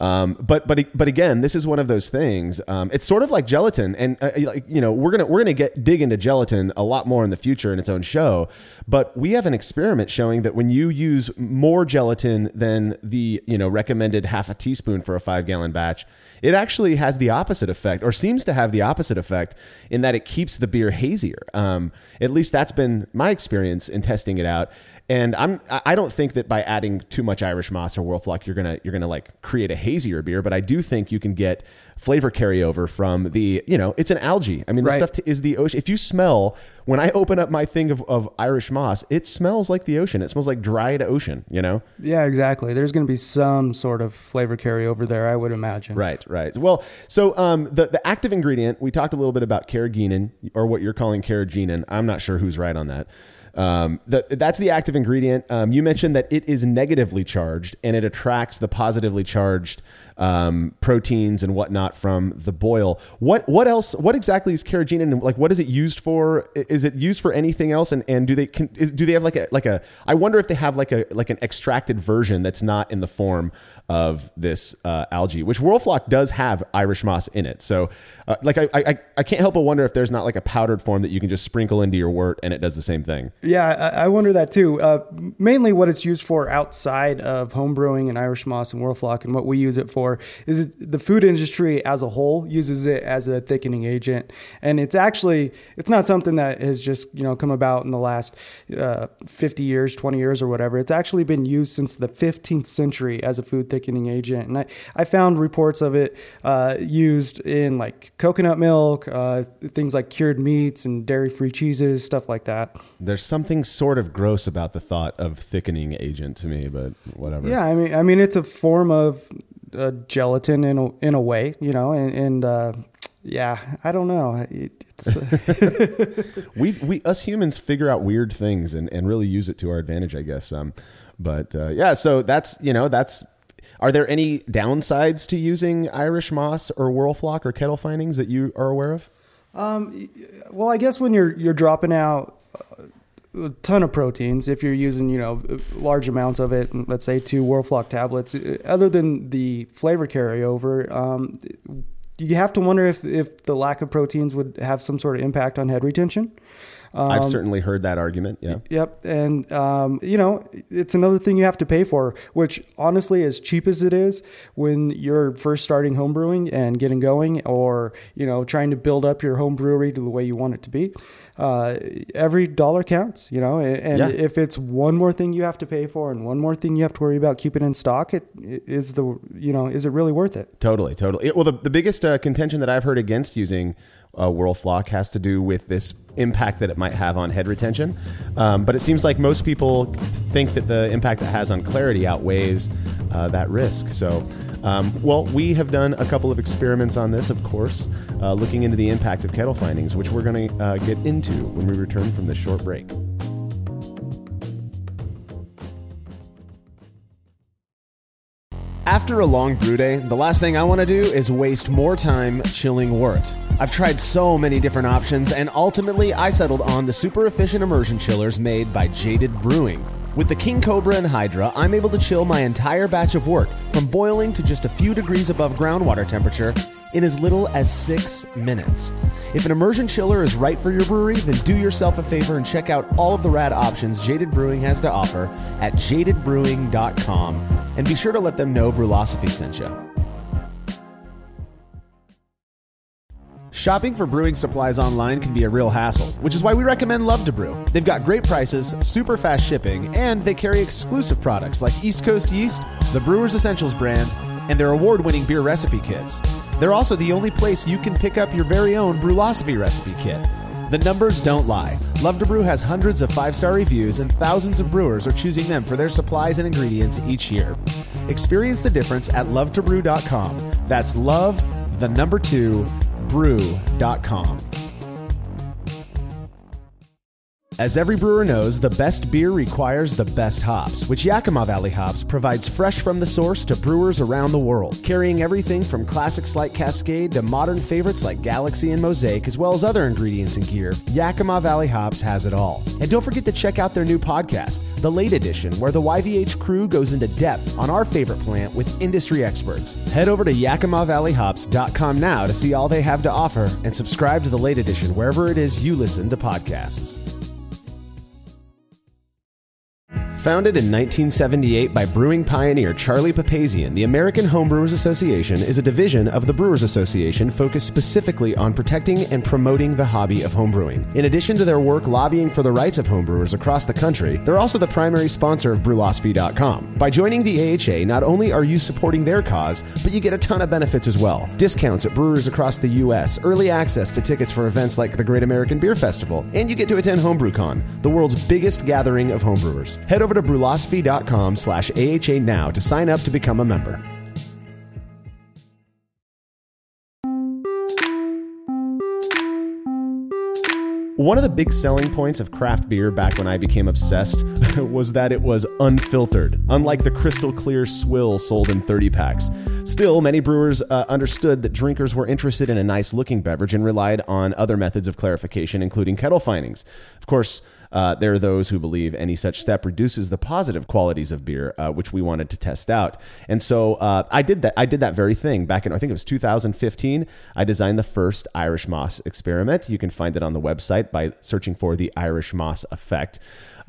Um, but but but again, this is one of those things. Um, it's sort of like gelatin, and uh, you know, we're gonna we're gonna get dig into gelatin a lot more in the future in its own show. But we have an experiment showing that when you use more gelatin than the you know recommended half a teaspoon for a five gallon batch, it actually has the opposite effect, or seems to have the opposite effect, in that it keeps the beer hazier. Um, at least that's been my experience in testing it out. And I'm I don't think that by adding too much Irish moss or Whirlfloc you're gonna you're gonna like create a hazier beer, but I do think you can get flavor carryover from the you know it's an algae. I mean, the Right. stuff t- is the ocean. If you smell when I open up my thing of, of Irish moss, it smells like the ocean. It smells like dried ocean. You know. Yeah, exactly. There's going to be some sort of flavor carryover there, I would imagine. Right, right. Well, so um, the the active ingredient we talked a little bit about carrageenan, or what you're calling carrageenan. I'm not sure who's right on that. Um, the, that's the active ingredient. Um, you mentioned that it is negatively charged and it attracts the positively charged um, proteins and whatnot from the boil. What what else? What exactly is carrageenan? Like, what is it used for? Is it used for anything else? And and do they can, is, do they have like a like a? I wonder if they have like a like an extracted version that's not in the form of this uh, algae, which Whirlfloc does have Irish moss in it. So, uh, like, I, I I can't help but wonder if there's not like a powdered form that you can just sprinkle into your wort and it does the same thing. Yeah, I, I wonder that too. Uh, mainly, what it's used for outside of home brewing and Irish moss and Whirlfloc, and what we use it for is the food industry as a whole uses it as a thickening agent, and it's actually it's not something that has just you know come about in the last uh, 50 years, 20 years, or whatever. It's actually been used since the 15th century as a food thickening agent, and I, I found reports of it uh, used in like coconut milk, uh, things like cured meats and dairy-free cheeses, stuff like that. There's something sort of gross about the thought of thickening agent to me, but whatever. Yeah, I mean, I mean, it's a form of uh, gelatin in a, in a way, you know, and, and uh, yeah, I don't know. It, we we us humans figure out weird things and, and really use it to our advantage, I guess. Um, but uh, yeah, so that's you know that's. Are there any downsides to using Irish moss or Whirlfloc or kettle finings that you are aware of? well, I guess when you're you're dropping out uh, a ton of proteins, if you're using you know large amounts of it, let's say two Whirlfloc tablets, uh, other than the flavor carryover. Um, you have to wonder if, if the lack of proteins would have some sort of impact on head retention. I've certainly heard that argument. Yeah. Yep, and um, you know it's another thing you have to pay for. Which honestly, as cheap as it is, when you're first starting home brewing and getting going, or you know trying to build up your home brewery to the way you want it to be, uh, every dollar counts. You know, and, and Yeah. if it's one more thing you have to pay for and one more thing you have to worry about keeping in stock, it it is the you know is it really worth it? Totally, totally. It- well, the, the biggest uh, contention that I've heard against using uh, Whirlfloc has to do with this impact that it might have on head retention. Um, but it seems like most people think that the impact it has on clarity outweighs uh, that risk. So, um, well, we have done a couple of experiments on this, of course, uh, looking into the impact of kettle finings, which we're going to uh, get into when we return from this short break. After a long brew day, the last thing I want to do is waste more time chilling wort. I've tried so many different options, and ultimately I settled on the super efficient immersion chillers made by Jaded Brewing. With the King Cobra and Hydra, I'm able to chill my entire batch of wort from boiling to just a few degrees above groundwater temperature in as little as six minutes. If an immersion chiller is right for your brewery, then do yourself a favor and check out all of the rad options Jaded Brewing has to offer at jadedbrewing.com and be sure to let them know Brulosophy sent you. Shopping for brewing supplies online can be a real hassle, which is why we recommend Love2Brew. They've got great prices, super fast shipping, and they carry exclusive products like East Coast Yeast, the Brewer's Essentials brand, and their award winning beer recipe kits. They're also the only place you can pick up your very own Brulosophy recipe kit. The numbers don't lie. Love2Brew has hundreds of five star reviews, and thousands of brewers are choosing them for their supplies and ingredients each year. Experience the difference at love2brew.com. That's love, the number two, brew.com. As every brewer knows, the best beer requires the best hops, which Yakima Valley Hops provides fresh from the source to brewers around the world, carrying everything from classics like Cascade to modern favorites like Galaxy and Mosaic, as well as other ingredients and gear. Yakima Valley Hops has it all. And don't forget to check out their new podcast, The Late Edition, where the YVH crew goes into depth on our favorite plant with industry experts. Head over to YakimaValleyHops.com now to see all they have to offer and subscribe to The Late Edition wherever it is you listen to podcasts. Founded in 1978 by brewing pioneer Charlie Papazian, the American Homebrewers Association is a division of the Brewers Association focused specifically on protecting and promoting the hobby of homebrewing. In addition to their work lobbying for the rights of homebrewers across the country, they're also the primary sponsor of Brulosophy.com. By joining the AHA, not only are you supporting their cause, but you get a ton of benefits as well. Discounts at brewers across the U.S., early access to tickets for events like the Great American Beer Festival, and you get to attend HomebrewCon, the world's biggest gathering of homebrewers. Head over to brulosophy.com slash AHA now to sign up to become a member. One of the big selling points of craft beer back when I became obsessed was that it was unfiltered, unlike the crystal clear swill sold in 30 packs. Still, many brewers uh, understood that drinkers were interested in a nice looking beverage and relied on other methods of clarification, including kettle finings. Of course, uh, there are those who believe any such step reduces the positive qualities of beer, uh, which we wanted to test out. And so uh, I did that. I did that very thing back in I think it was 2015. I designed the first Irish Moss experiment. You can find it on the website by searching for the Irish Moss effect.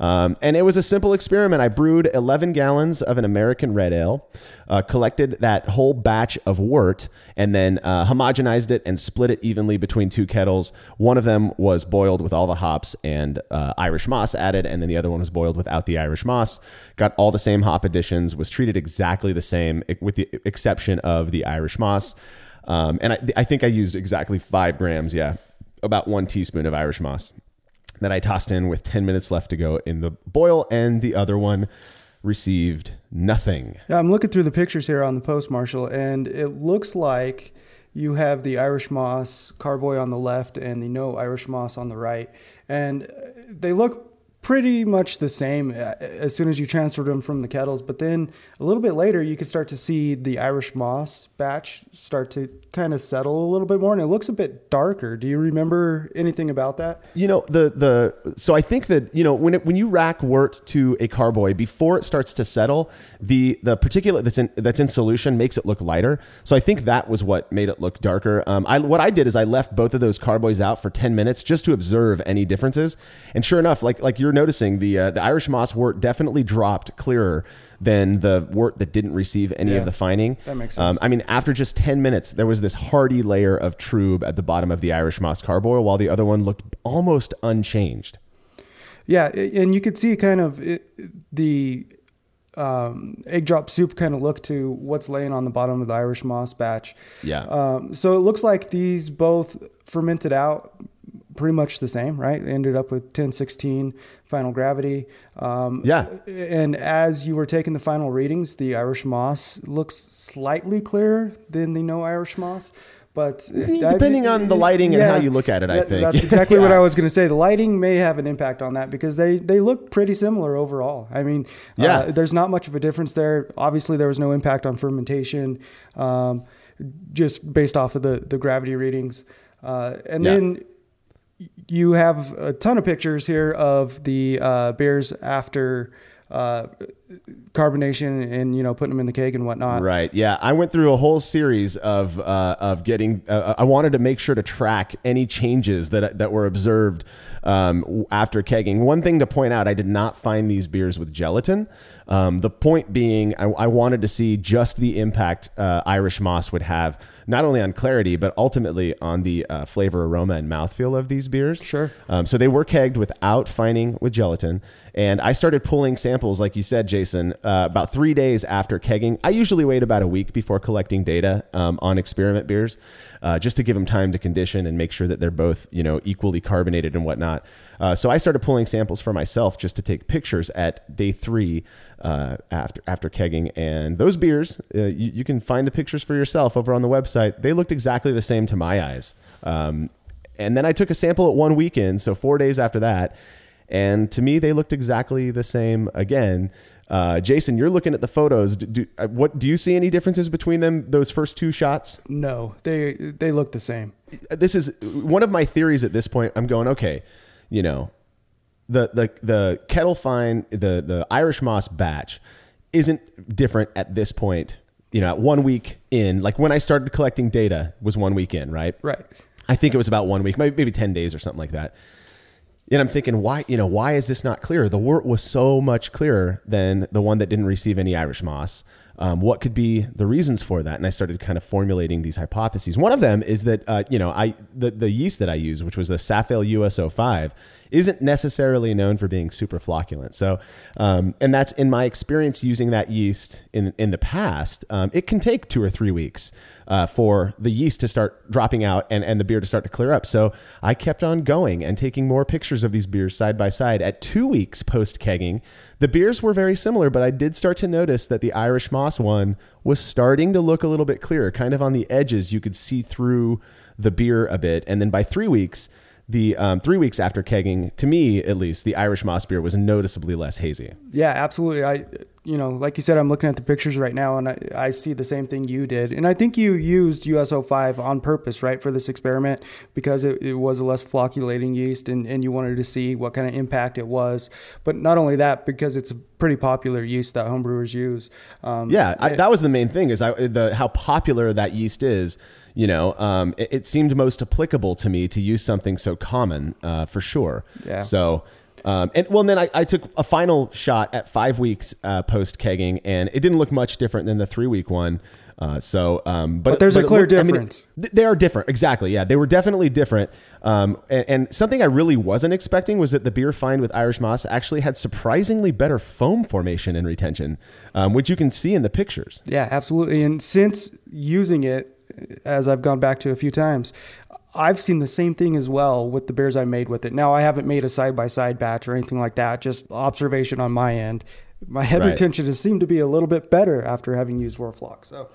Um, and it was a simple experiment. I brewed 11 gallons of an American red ale, uh, collected that whole batch of wort, and then uh, homogenized it and split it evenly between two kettles. One of them was boiled with all the hops and uh, Irish moss added, and then the other one was boiled without the Irish moss. Got all the same hop additions, was treated exactly the same, with the exception of the Irish moss. Um, and I, I think I used exactly five grams, yeah, about one teaspoon of Irish moss that I tossed in with 10 minutes left to go in the boil, and the other one received nothing. Yeah, I'm looking through the pictures here on the post, Marshall, and it looks like you have the Irish Moss Carboy on the left and the no Irish Moss on the right. And they look pretty much the same uh, as soon as you transferred them from the kettles. But then a little bit later, you could start to see the Irish Moss batch start to kind of settle a little bit more, and it looks a bit darker. Do you remember anything about that? You know the the so I think that you know when it when you rack wort to a carboy before it starts to settle, the the particulate that's in that's in solution makes it look lighter. So I think that was what made it look darker. Um, I what I did is I left both of those carboys out for ten minutes just to observe any differences, and sure enough, like like you're noticing the uh, the Irish moss wort definitely dropped clearer than the wort that didn't receive any Yeah, of the fining. that makes sense. Um, I mean, after just 10 minutes, there was this hardy layer of trub at the bottom of the Irish Moss Carboy, while the other one looked almost unchanged. Yeah, and you could see kind of it, the um, egg drop soup kind of look to what's laying on the bottom of the Irish Moss batch. Yeah. Um, so it looks like these both fermented out pretty much the same, right? Ended up with 1016 final gravity. Um, Yeah. And as you were taking the final readings, the Irish Moss looks slightly clearer than the no Irish Moss. But Depending on the lighting and how you look at it, I that- think. that's exactly what I was going to say. The lighting may have an impact on that because they they look pretty similar overall. I mean, Yeah. uh, there's not much of a difference there. Obviously, there was no impact on fermentation, um, just based off of the the gravity readings. Uh, and Yeah. then you have a ton of pictures here of the uh, beers after uh, carbonation and you know putting them in the keg and whatnot. Right. Yeah. I went through a whole series of uh, of getting. Uh, I wanted to make sure to track any changes that that were observed um, after kegging. One thing to point out: I did not find these beers with gelatin. Um, the point being, I, I wanted to see just the impact uh, Irish moss would have, not only on clarity but ultimately on the uh, flavor, aroma, and mouthfeel of these beers. Sure. Um, so they were kegged without fining with gelatin, and I started pulling samples, like you said, Jason uh, about three days after kegging. I usually wait about a week before collecting data um, on experiment beers, uh, just to give them time to condition and make sure that they're both, you know, equally carbonated and whatnot. Uh, so I started pulling samples for myself just to take pictures at day three uh, after after kegging, and those beers, uh, you, you can find the pictures for yourself over on the website. They looked exactly the same to my eyes. Um, and then I took a sample at one weekend, so four days after that, and to me they looked exactly the same again. Uh, Jason, you're looking at the photos. Do, do, uh, what do you see any differences between them? Those first two shots. No, they they look the same. This is one of my theories at this point. I'm going okay. You know, the the the kettle fine the the Irish moss batch isn't different at this point. You know, at one week in, like when I started collecting data was one week in, right? Right. I think it was about one week, maybe, maybe 10 days or something like that. And I'm thinking, why, you know, why is this not clear? The wort was so much clearer than the one that didn't receive any Irish moss. Um, what could be the reasons for that? And I started kind of formulating these hypotheses. One of them is that, uh, you know, I the, the yeast that I use, which was the Safale US05, isn't necessarily known for being super flocculent. So, um, and that's in my experience using that yeast in in the past. Um, it can take two or three weeks uh, for the yeast to start dropping out and, and the beer to start to clear up. So I kept on going and taking more pictures of these beers side by side. At two weeks post kegging, the beers were very similar, but I did start to notice that the Irish Moss one was starting to look a little bit clearer, kind of on the edges. You could see through the beer a bit. And then by three weeks, the um, three weeks after kegging, to me at least, the Irish Moss beer was noticeably less hazy. Yeah, absolutely. I, you know, like you said, I'm looking at the pictures right now, and I, I see the same thing you did. And I think you used US05 on purpose, right, for this experiment because it, it was a less flocculating yeast, and, and you wanted to see what kind of impact it was. But not only that, because it's a pretty popular yeast that homebrewers use. Um, Yeah, I, that was the main thing is I, the how popular that yeast is. You know, um, it, it seemed most applicable to me to use something so common uh, for sure. Yeah. So, um, and well, then I, I took a final shot at five weeks uh, post kegging, and it didn't look much different than the three week one. Uh, so, um, but, But there's a clear looked- I mean, difference. they are different, exactly. Yeah, they were definitely different. Um, and, and something I really wasn't expecting was that the beer find with Irish Moss actually had surprisingly better foam formation and retention, um, which you can see in the pictures. Yeah, absolutely. And since using it, as I've gone back to a few times, I've seen the same thing as well with the beers I made with it. Now, I haven't made a side by side batch or anything like that, just observation on my end. My head Right. retention has seemed to be a little bit better after having used Whirlfloc. So,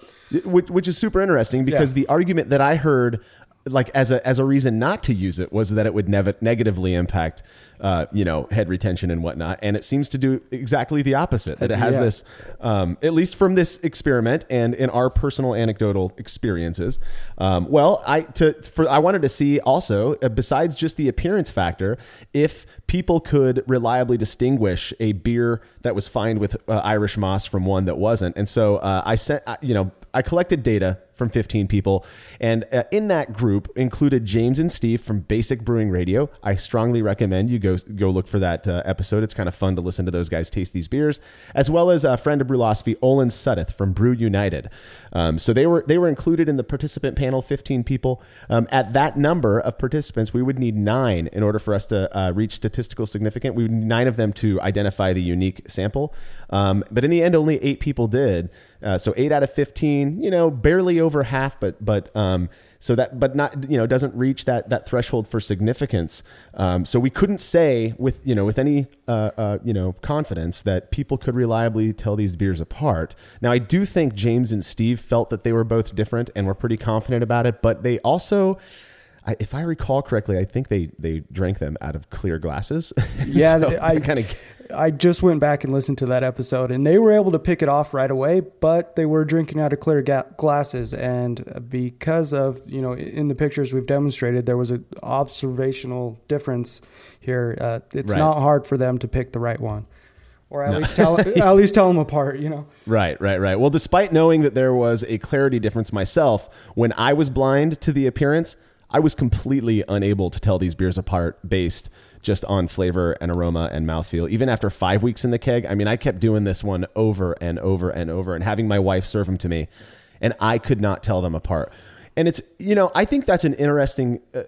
which, which is super interesting because Yeah. the argument that I heard like as a as a reason not to use it was that it would nev- negatively impact uh, you know head retention and whatnot. And it seems to do exactly the opposite that it has Yeah. this um, at least from this experiment and in our personal anecdotal experiences. Um, well I to for I wanted to see also uh, besides just the appearance factor if people could reliably distinguish a beer that was fined with uh, Irish moss from one that wasn't. And so uh, I sent uh, you know I collected data from 15 people, and uh, in that group included James and Steve from Basic Brewing Radio. I strongly recommend you go go look for that uh, episode. It's kind of fun to listen to those guys taste these beers, as well as a friend of Brulosophy, Olin Suddeth from Brew United. Um, so they were they were included in the participant panel, 15 people. Um, at that number of participants, we would need nine in order for us to uh, reach statistical significance. We would need nine of them to identify the unique sample, um, but in the end, only eight people did. Uh, so eight out of 15, you know, barely over half, but, but, um, so that, but not, you know, doesn't reach that, that threshold for significance. Um, so we couldn't say with, you know, with any, uh, uh, you know, confidence that people could reliably tell these beers apart. Now, I do think James and Steve felt that they were both different and were pretty confident about it, but they also, I, if I recall correctly, I think they, they drank them out of clear glasses. yeah, So I kind of, I just went back and listened to that episode, and they were able to pick it off right away, but they were drinking out of clear ga- glasses, and because of you know in the pictures we've demonstrated, there was an observational difference here. Uh, it's Right. not hard for them to pick the right one, or at least tell at least tell them apart. You know. Right, right, right. Well, despite knowing that there was a clarity difference myself, when I was blind to the appearance, I was completely unable to tell these beers apart based just on flavor and aroma and mouthfeel. Even after five weeks in the keg, I mean, I kept doing this one over and over and over and having my wife serve them to me, and I could not tell them apart. And it's, you know, I think that's an interesting uh,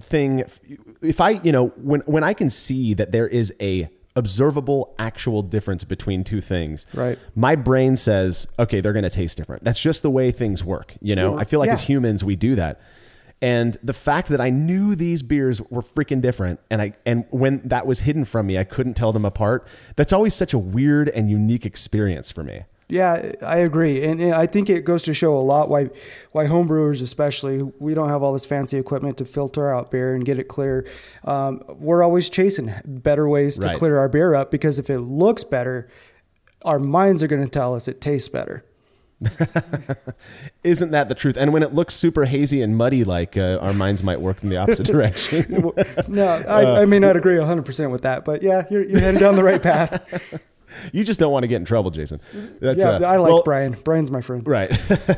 thing. If I, you know, when, when I can see that there is a observable actual difference between two things, Right. my brain says, okay, they're going to taste different. That's just the way things work. You know, I feel like Yeah. as humans, we do that. And the fact that I knew these beers were freaking different, and I and when that was hidden from me, I couldn't tell them apart. That's always such a weird and unique experience for me. Yeah, I agree, and, I think it goes to show a lot why why homebrewers, especially, we don't have all this fancy equipment to filter out beer and get it clear. Um, we're always chasing better ways to Right. clear our beer up because if it looks better, our minds are going to tell us it tastes better. Isn't that the truth? And when it looks super hazy and muddy, like uh, our minds might work in the opposite direction. No, I, I may not agree 100% with that, but yeah, you're, you're heading down the right path. you just don't want to get in trouble, Jason. That's, yeah, uh, I like well, Brian. Brian's my friend. Right.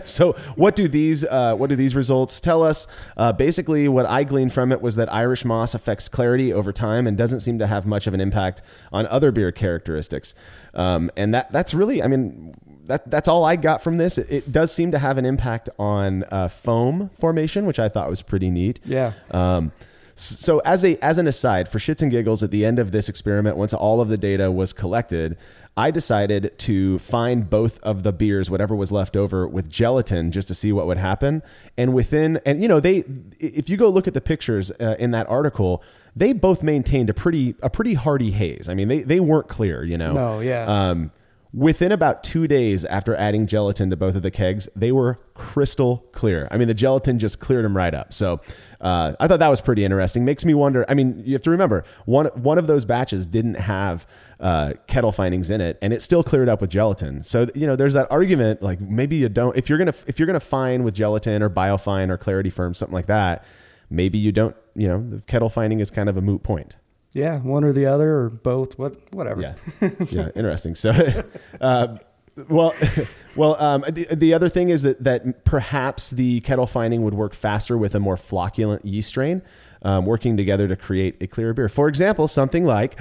so, what do these uh, what do these results tell us? Uh, basically, what I gleaned from it was that Irish moss affects clarity over time and doesn't seem to have much of an impact on other beer characteristics. Um, and that that's really, I mean, that that's all I got from this. It, it does seem to have an impact on uh, foam formation, which I thought was pretty neat. Yeah. Um, so as a as an aside, for shits and giggles, at the end of this experiment, once all of the data was collected, I decided to find both of the beers, whatever was left over, with gelatin, just to see what would happen. And within, and you know, they, if you go look at the pictures uh, in that article, they both maintained a pretty a pretty hearty haze. I mean, they they weren't clear, you know. No, yeah. Um, within about two days after adding gelatin to both of the kegs, they were crystal clear. I mean, the gelatin just cleared them right up. So uh, I thought that was pretty interesting. Makes me wonder. I mean, you have to remember one one of those batches didn't have uh, kettle finings in it, and it still cleared up with gelatin. So you know, there's that argument like maybe you don't if you're gonna if you're gonna fine with gelatin or biofine or Clarity Ferm something like that. Maybe you don't. You know, the kettle fining is kind of a moot point. Yeah, one or the other or both, what, whatever. Yeah, yeah, interesting. So, uh, well, well, um, the, the other thing is that that perhaps the kettle fining would work faster with a more flocculent yeast strain, um, working together to create a clearer beer. For example, something like.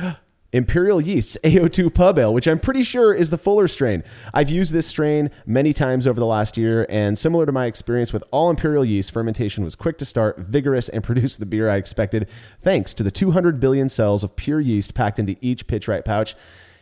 Imperial Yeast's A02 Pub Ale, which I'm pretty sure is the fuller strain. I've used this strain many times over the last year, and similar to my experience with all Imperial Yeast, fermentation was quick to start, vigorous, and produced the beer I expected, thanks to the 200 billion cells of pure yeast packed into each pitch right pouch.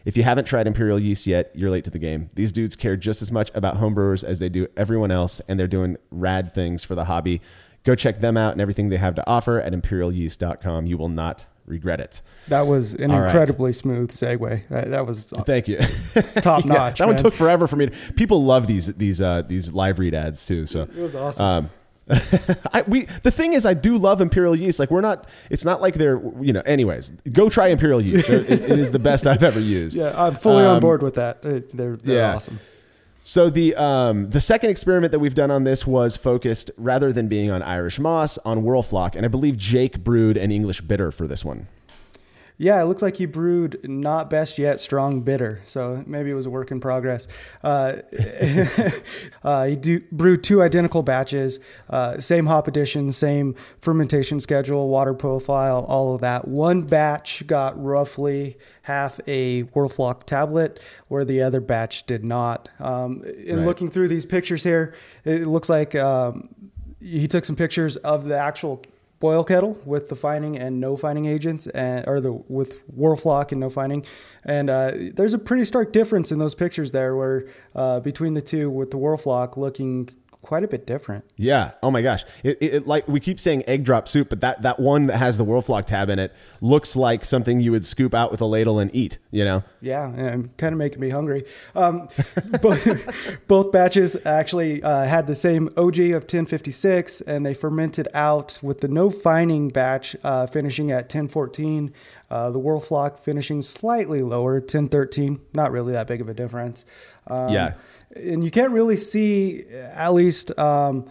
If you haven't tried Imperial Yeast yet, you're late to the game. These dudes care just as much about homebrewers as they do everyone else, and they're doing rad things for the hobby. Go check them out and everything they have to offer at imperialyeast.com. You will not regret it. That was an All right. incredibly smooth segue. That, that was Thank you. top Yeah, notch. that one took forever for me. To, people love these these uh, these live read ads too. So It was awesome. Um, I, we the thing is, I do love Imperial Yeast. Like we're not. It's not like they're you know. Anyways, go try Imperial Yeast. It- it is the best I've ever used. yeah, I'm fully on Um, board with that. They- They're, they're yeah. awesome. So the um, the second experiment that we've done on this was focused rather than being on Irish moss on Whirlfloc, and I believe Jake brewed an English bitter for this one. Yeah, it looks like he brewed not best yet strong bitter. So maybe it was a work in progress. Uh, uh, he do, brewed two identical batches, uh, same hop addition, same fermentation schedule, water profile, all of that. One batch got roughly half a Whirlfloc tablet, where the other batch did not. Um, in Right. looking through these pictures here, it looks like um, he took some pictures of the actual boil kettle with the fining and no fining agents, and or the with Whirlfloc and no fining, and uh, there's a pretty stark difference in those pictures there, where uh, between the two with the Whirlfloc looking quite a bit different. Yeah. Oh my gosh. It, it, it- like we keep saying egg drop soup, but that that one that has the Whirlfloc tab in it looks like something you would scoop out with a ladle and eat. You know. Yeah, and kind of making me hungry. Um, both, both batches actually uh, had the same OG of 1056, and they fermented out with the no fining batch uh, finishing at 1014. Uh, the Whirlfloc finishing slightly lower, 1013. Not really that big of a difference. Um, Yeah. And you can't really see at least um,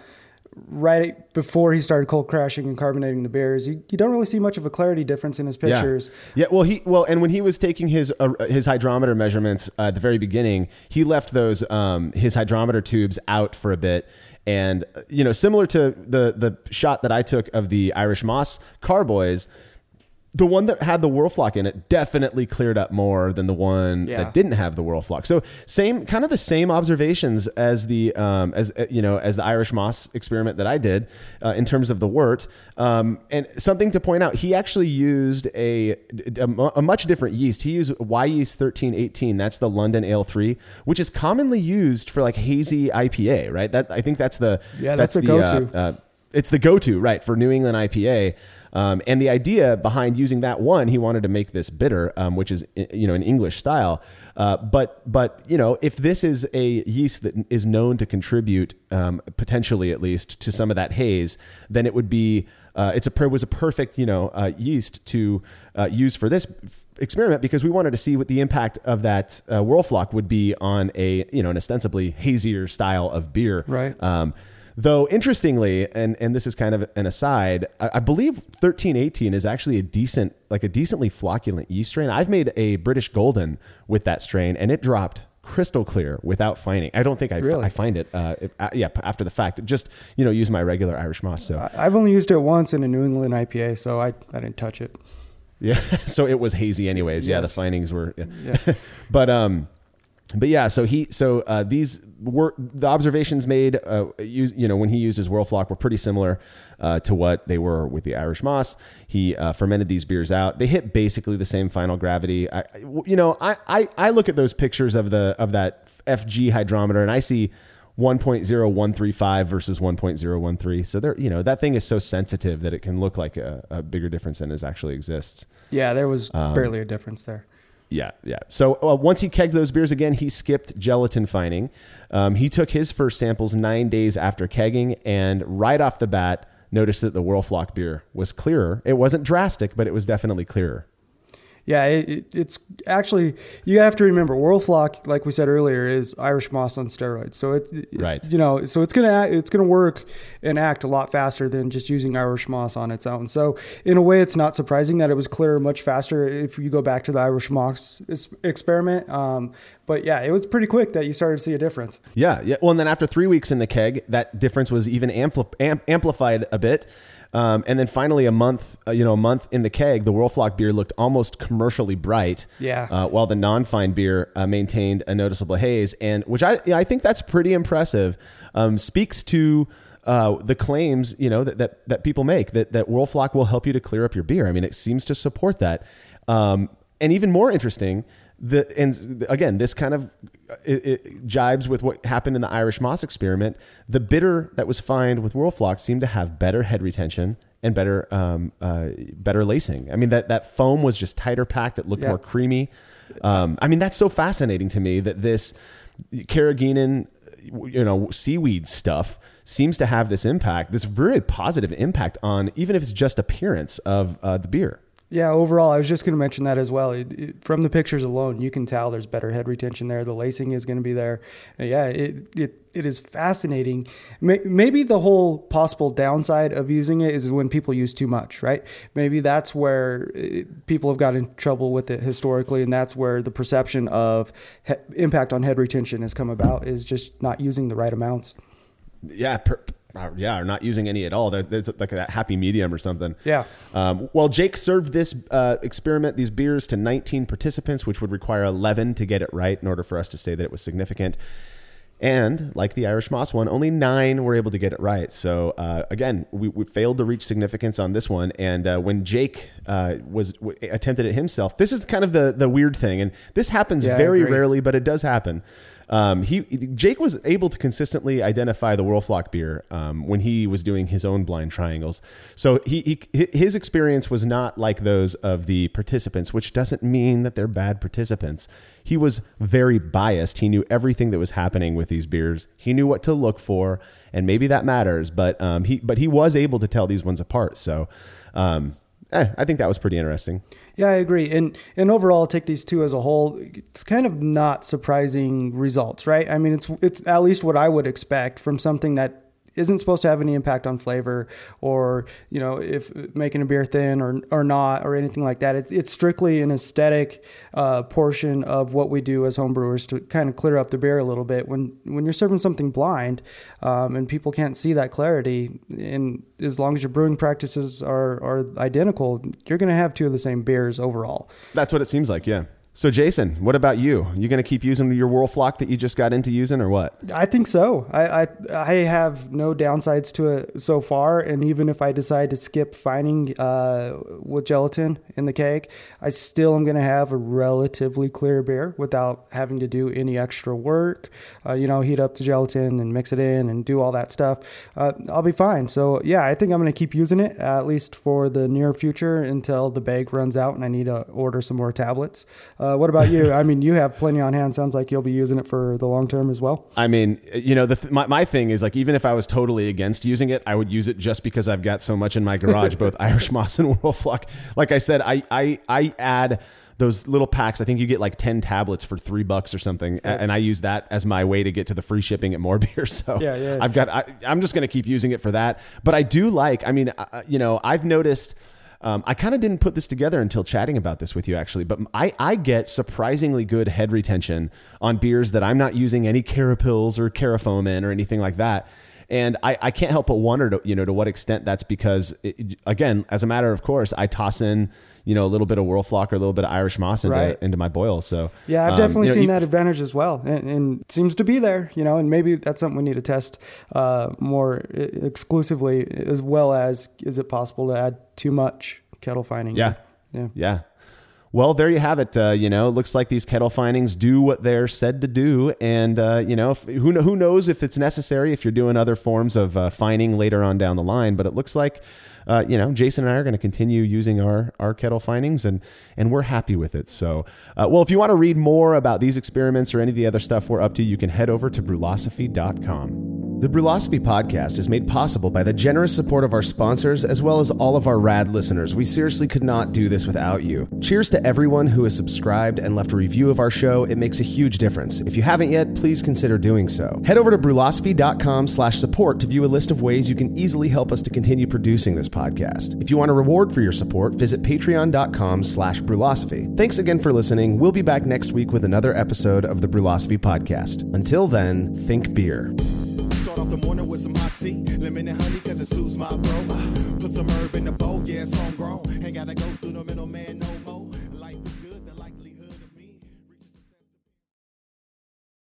right before he started cold crashing and carbonating the beers. You, you don't really see much of a clarity difference in his pictures. Yeah. yeah Well, he well, and when he was taking his uh, his hydrometer measurements uh, at the very beginning, he left those um, his hydrometer tubes out for a bit. And uh, you know, similar to the the shot that I took of the Irish Moss Carboys, the one that had the Whirlfloc in it definitely cleared up more than the one Yeah. that didn't have the Whirlfloc. So same, kind of the same observations as the um, as uh, you know as the Irish moss experiment that I did uh, in terms of the wort. Um, and something to point out, he actually used a, a, a much different yeast. He used Wyeast thirteen eighteen. That's the London Ale three, which is commonly used for like hazy IPA. Right. That I think that's the Yeah, that's the uh, go-to. uh, it's the go-to right for New England IPA. Um, and the idea behind using that one, he wanted to make this bitter, um, which is you know an English style. Uh, but but you know if this is a yeast that is known to contribute um, potentially at least to some of that haze, then it would be uh, it's a was a perfect you know uh, yeast to uh, use for this experiment because we wanted to see what the impact of that uh, Whirlfloc would be on a you know an ostensibly hazier style of beer. Right. Um, though interestingly, and and this is kind of an aside, I, I believe thirteen eighteen is actually a decent, like a decently flocculent yeast strain. I've made a British Golden with that strain, and it dropped crystal clear without finding. I don't think I, Really? I find it. Uh, if- uh, yeah, after the fact, just you know, use my regular Irish moss. So I've only used it once in a New England IPA, so I, I didn't touch it. yeah, so it was hazy anyways. Yeah, the findings were. Yeah. Yeah. but um but yeah so he so uh, these were the observations made uh use, you know when he used his whirlfloc were pretty similar uh, to what they were with the irish moss. He uh, fermented these beers out. They hit basically the same final gravity. I, I- you know I, I i look at those pictures of the of that fg hydrometer and i see 1.0135 versus 1.013 so there you know that thing is so sensitive that it can look like a, a bigger difference than is actually exists. Yeah, there was Um, barely a difference there. Yeah, yeah. So uh, once he kegged those beers again, he skipped gelatin fining. Um, he took his first samples nine days after kegging, and right off the bat, noticed that the Whirlfloc beer was clearer. It wasn't drastic, but it was definitely clearer. Yeah, it, it, it's actually you have to remember Whirlfloc, like we said earlier, is Irish moss on steroids. So it's Right. You know, so it's gonna act, it's gonna work and act a lot faster than just using Irish moss on its own. So in a way, it's not surprising that it was clear much faster if you go back to the Irish moss experiment. Um, but yeah, it was pretty quick that you started to see a difference. Yeah, yeah. Well, and then after three weeks in the keg, that difference was even ampli- amp- amplified a bit. Um, and then finally, a month, uh, you know, a month in the keg, the Whirlfloc beer looked almost commercially bright. Yeah. Uh, while the non-fine beer uh, maintained a noticeable haze, and which I yeah, I think that's pretty impressive. Um, speaks to uh, the claims you know that, that that people make that that Whirlfloc will help you to clear up your beer. I mean, it seems to support that. Um, and even more interesting, the and again, this kind of it, it jibes with what happened in the Irish Moss experiment. The bitter that was fined with Whirlfloc seemed to have better head retention and better um, uh, better lacing. I mean that that foam was just tighter packed. It looked Yeah. more creamy. Um, I mean that's so fascinating to me that this carrageenan, you know, seaweed stuff seems to have this impact, this very positive impact on even if it's just appearance of uh, the beer. Yeah, overall, I was just going to mention that as well. It, it, from the pictures alone, you can tell there's better head retention there. The lacing is going to be there. Yeah, it, it it is fascinating. May, maybe the whole possible downside of using it is when people use too much, right? Maybe that's where people have got in trouble with it historically, and that's where the perception of he, impact on head retention has come about is just not using the right amounts. yeah, per, uh, yeah, or not using any at all. There- There's like that happy medium or something. Yeah. Um, well, Jake served this uh, experiment, these beers, to 19 participants, which would require 11 to get it right in order for us to say that it was significant. And like the Irish Moss one, only nine were able to get it right. So uh, again, we, we failed to reach significance on this one. And uh, when Jake uh, was w- attempted it himself, this is kind of the the weird thing, and this happens Yeah, very rarely, but it does happen. Um, he Jake was able to consistently identify the Whirlfloc beer um, when he was doing his own blind triangles. So he, he his experience was not like those of the participants, which doesn't mean that they're bad participants. He was very biased. He knew everything that was happening with these beers. He knew what to look for, and maybe that matters. But um, he but he was able to tell these ones apart. So um, eh, I think that was pretty interesting. Yeah, I agree. And and overall, take these two as a whole, it's kind of not surprising results, right? I mean, it's it's at least what I would expect from something that isn't supposed to have any impact on flavor or you know if making a beer thin or or not or anything like that. It's it's strictly an aesthetic uh, portion of what we do as homebrewers to kind of clear up the beer a little bit. When when you're serving something blind um, and people can't see that clarity, and as long as your brewing practices are are identical, you're going to have two of the same beers overall. That's what it seems like, yeah. So, Jason, what about you? You going to keep using your Whirlfloc that you just got into using, or what? I think so. I, I I have no downsides to it so far, and even if I decide to skip finding uh, with gelatin in the keg, I still am going to have a relatively clear beer without having to do any extra work. Uh, you know, heat up the gelatin and mix it in and do all that stuff. Uh, I'll be fine. So yeah, I think I'm going to keep using it at least for the near future until the bag runs out and I need to order some more tablets. Uh, what about you? I mean, you have plenty on hand. Sounds like you'll be using it for the long term as well. I mean, you know, the th- my, my thing is like, even if I was totally against using it, I would use it just because I've got so much in my garage, both Irish Moss and Whirlfloc. Like I said, I, I, I add those little packs. I think you get like 10 tablets for three bucks or something. a- And I use that as my way to get to the free shipping at more beer. So Yeah, yeah. I've got, I, I'm just going to keep using it for that. But I do like, I mean, uh, you know, I've noticed, um, I kind of didn't put this together until chatting about this with you, actually. But I, I get surprisingly good head retention on beers that I'm not using any Carapils or Carafoam in or anything like that. And I, I can't help but wonder, to, you know, to what extent that's because, it, again, as a matter of course, I toss in, you know, a little bit of Whirlfloc or a little bit of Irish Moss into, Right. into my boil. So Yeah, I've um, definitely you know, seen that advantage as well, and, and it seems to be there. You know, and maybe that's something we need to test uh, more e- exclusively, as well as is it possible to add too much kettle fining? Yeah. yeah. Yeah. Well, there you have it. Uh, you know, it looks like these kettle finings do what they're said to do, and uh, you know, if, who who knows if it's necessary if you're doing other forms of uh, fining later on down the line. But it looks like, uh, you know, Jason and I are going to continue using our our kettle finings, and and we're happy with it. So, uh, well, if you want to read more about these experiments or any of the other stuff we're up to, you can head over to brulosophy.com. The Brulosophy podcast is made possible by the generous support of our sponsors as well as all of our rad listeners. We seriously could not do this without you. Cheers to everyone who has subscribed and left a review of our show. It makes a huge difference. If you haven't yet, please consider doing so. Head over to brulosophy.com slash support to view a list of ways you can easily help us to continue producing this podcast. If you want a reward for your support, visit patreon.com slash brulosophy. Thanks again for listening. We'll be back next week with another episode of the Brulosophy podcast. Until then, think beer. Off the morning with some hot tea, lemon and honey, cause it suits my throat. Put some herb in the bowl, yeah, it's homegrown. Ain't gotta go through the middleman no more.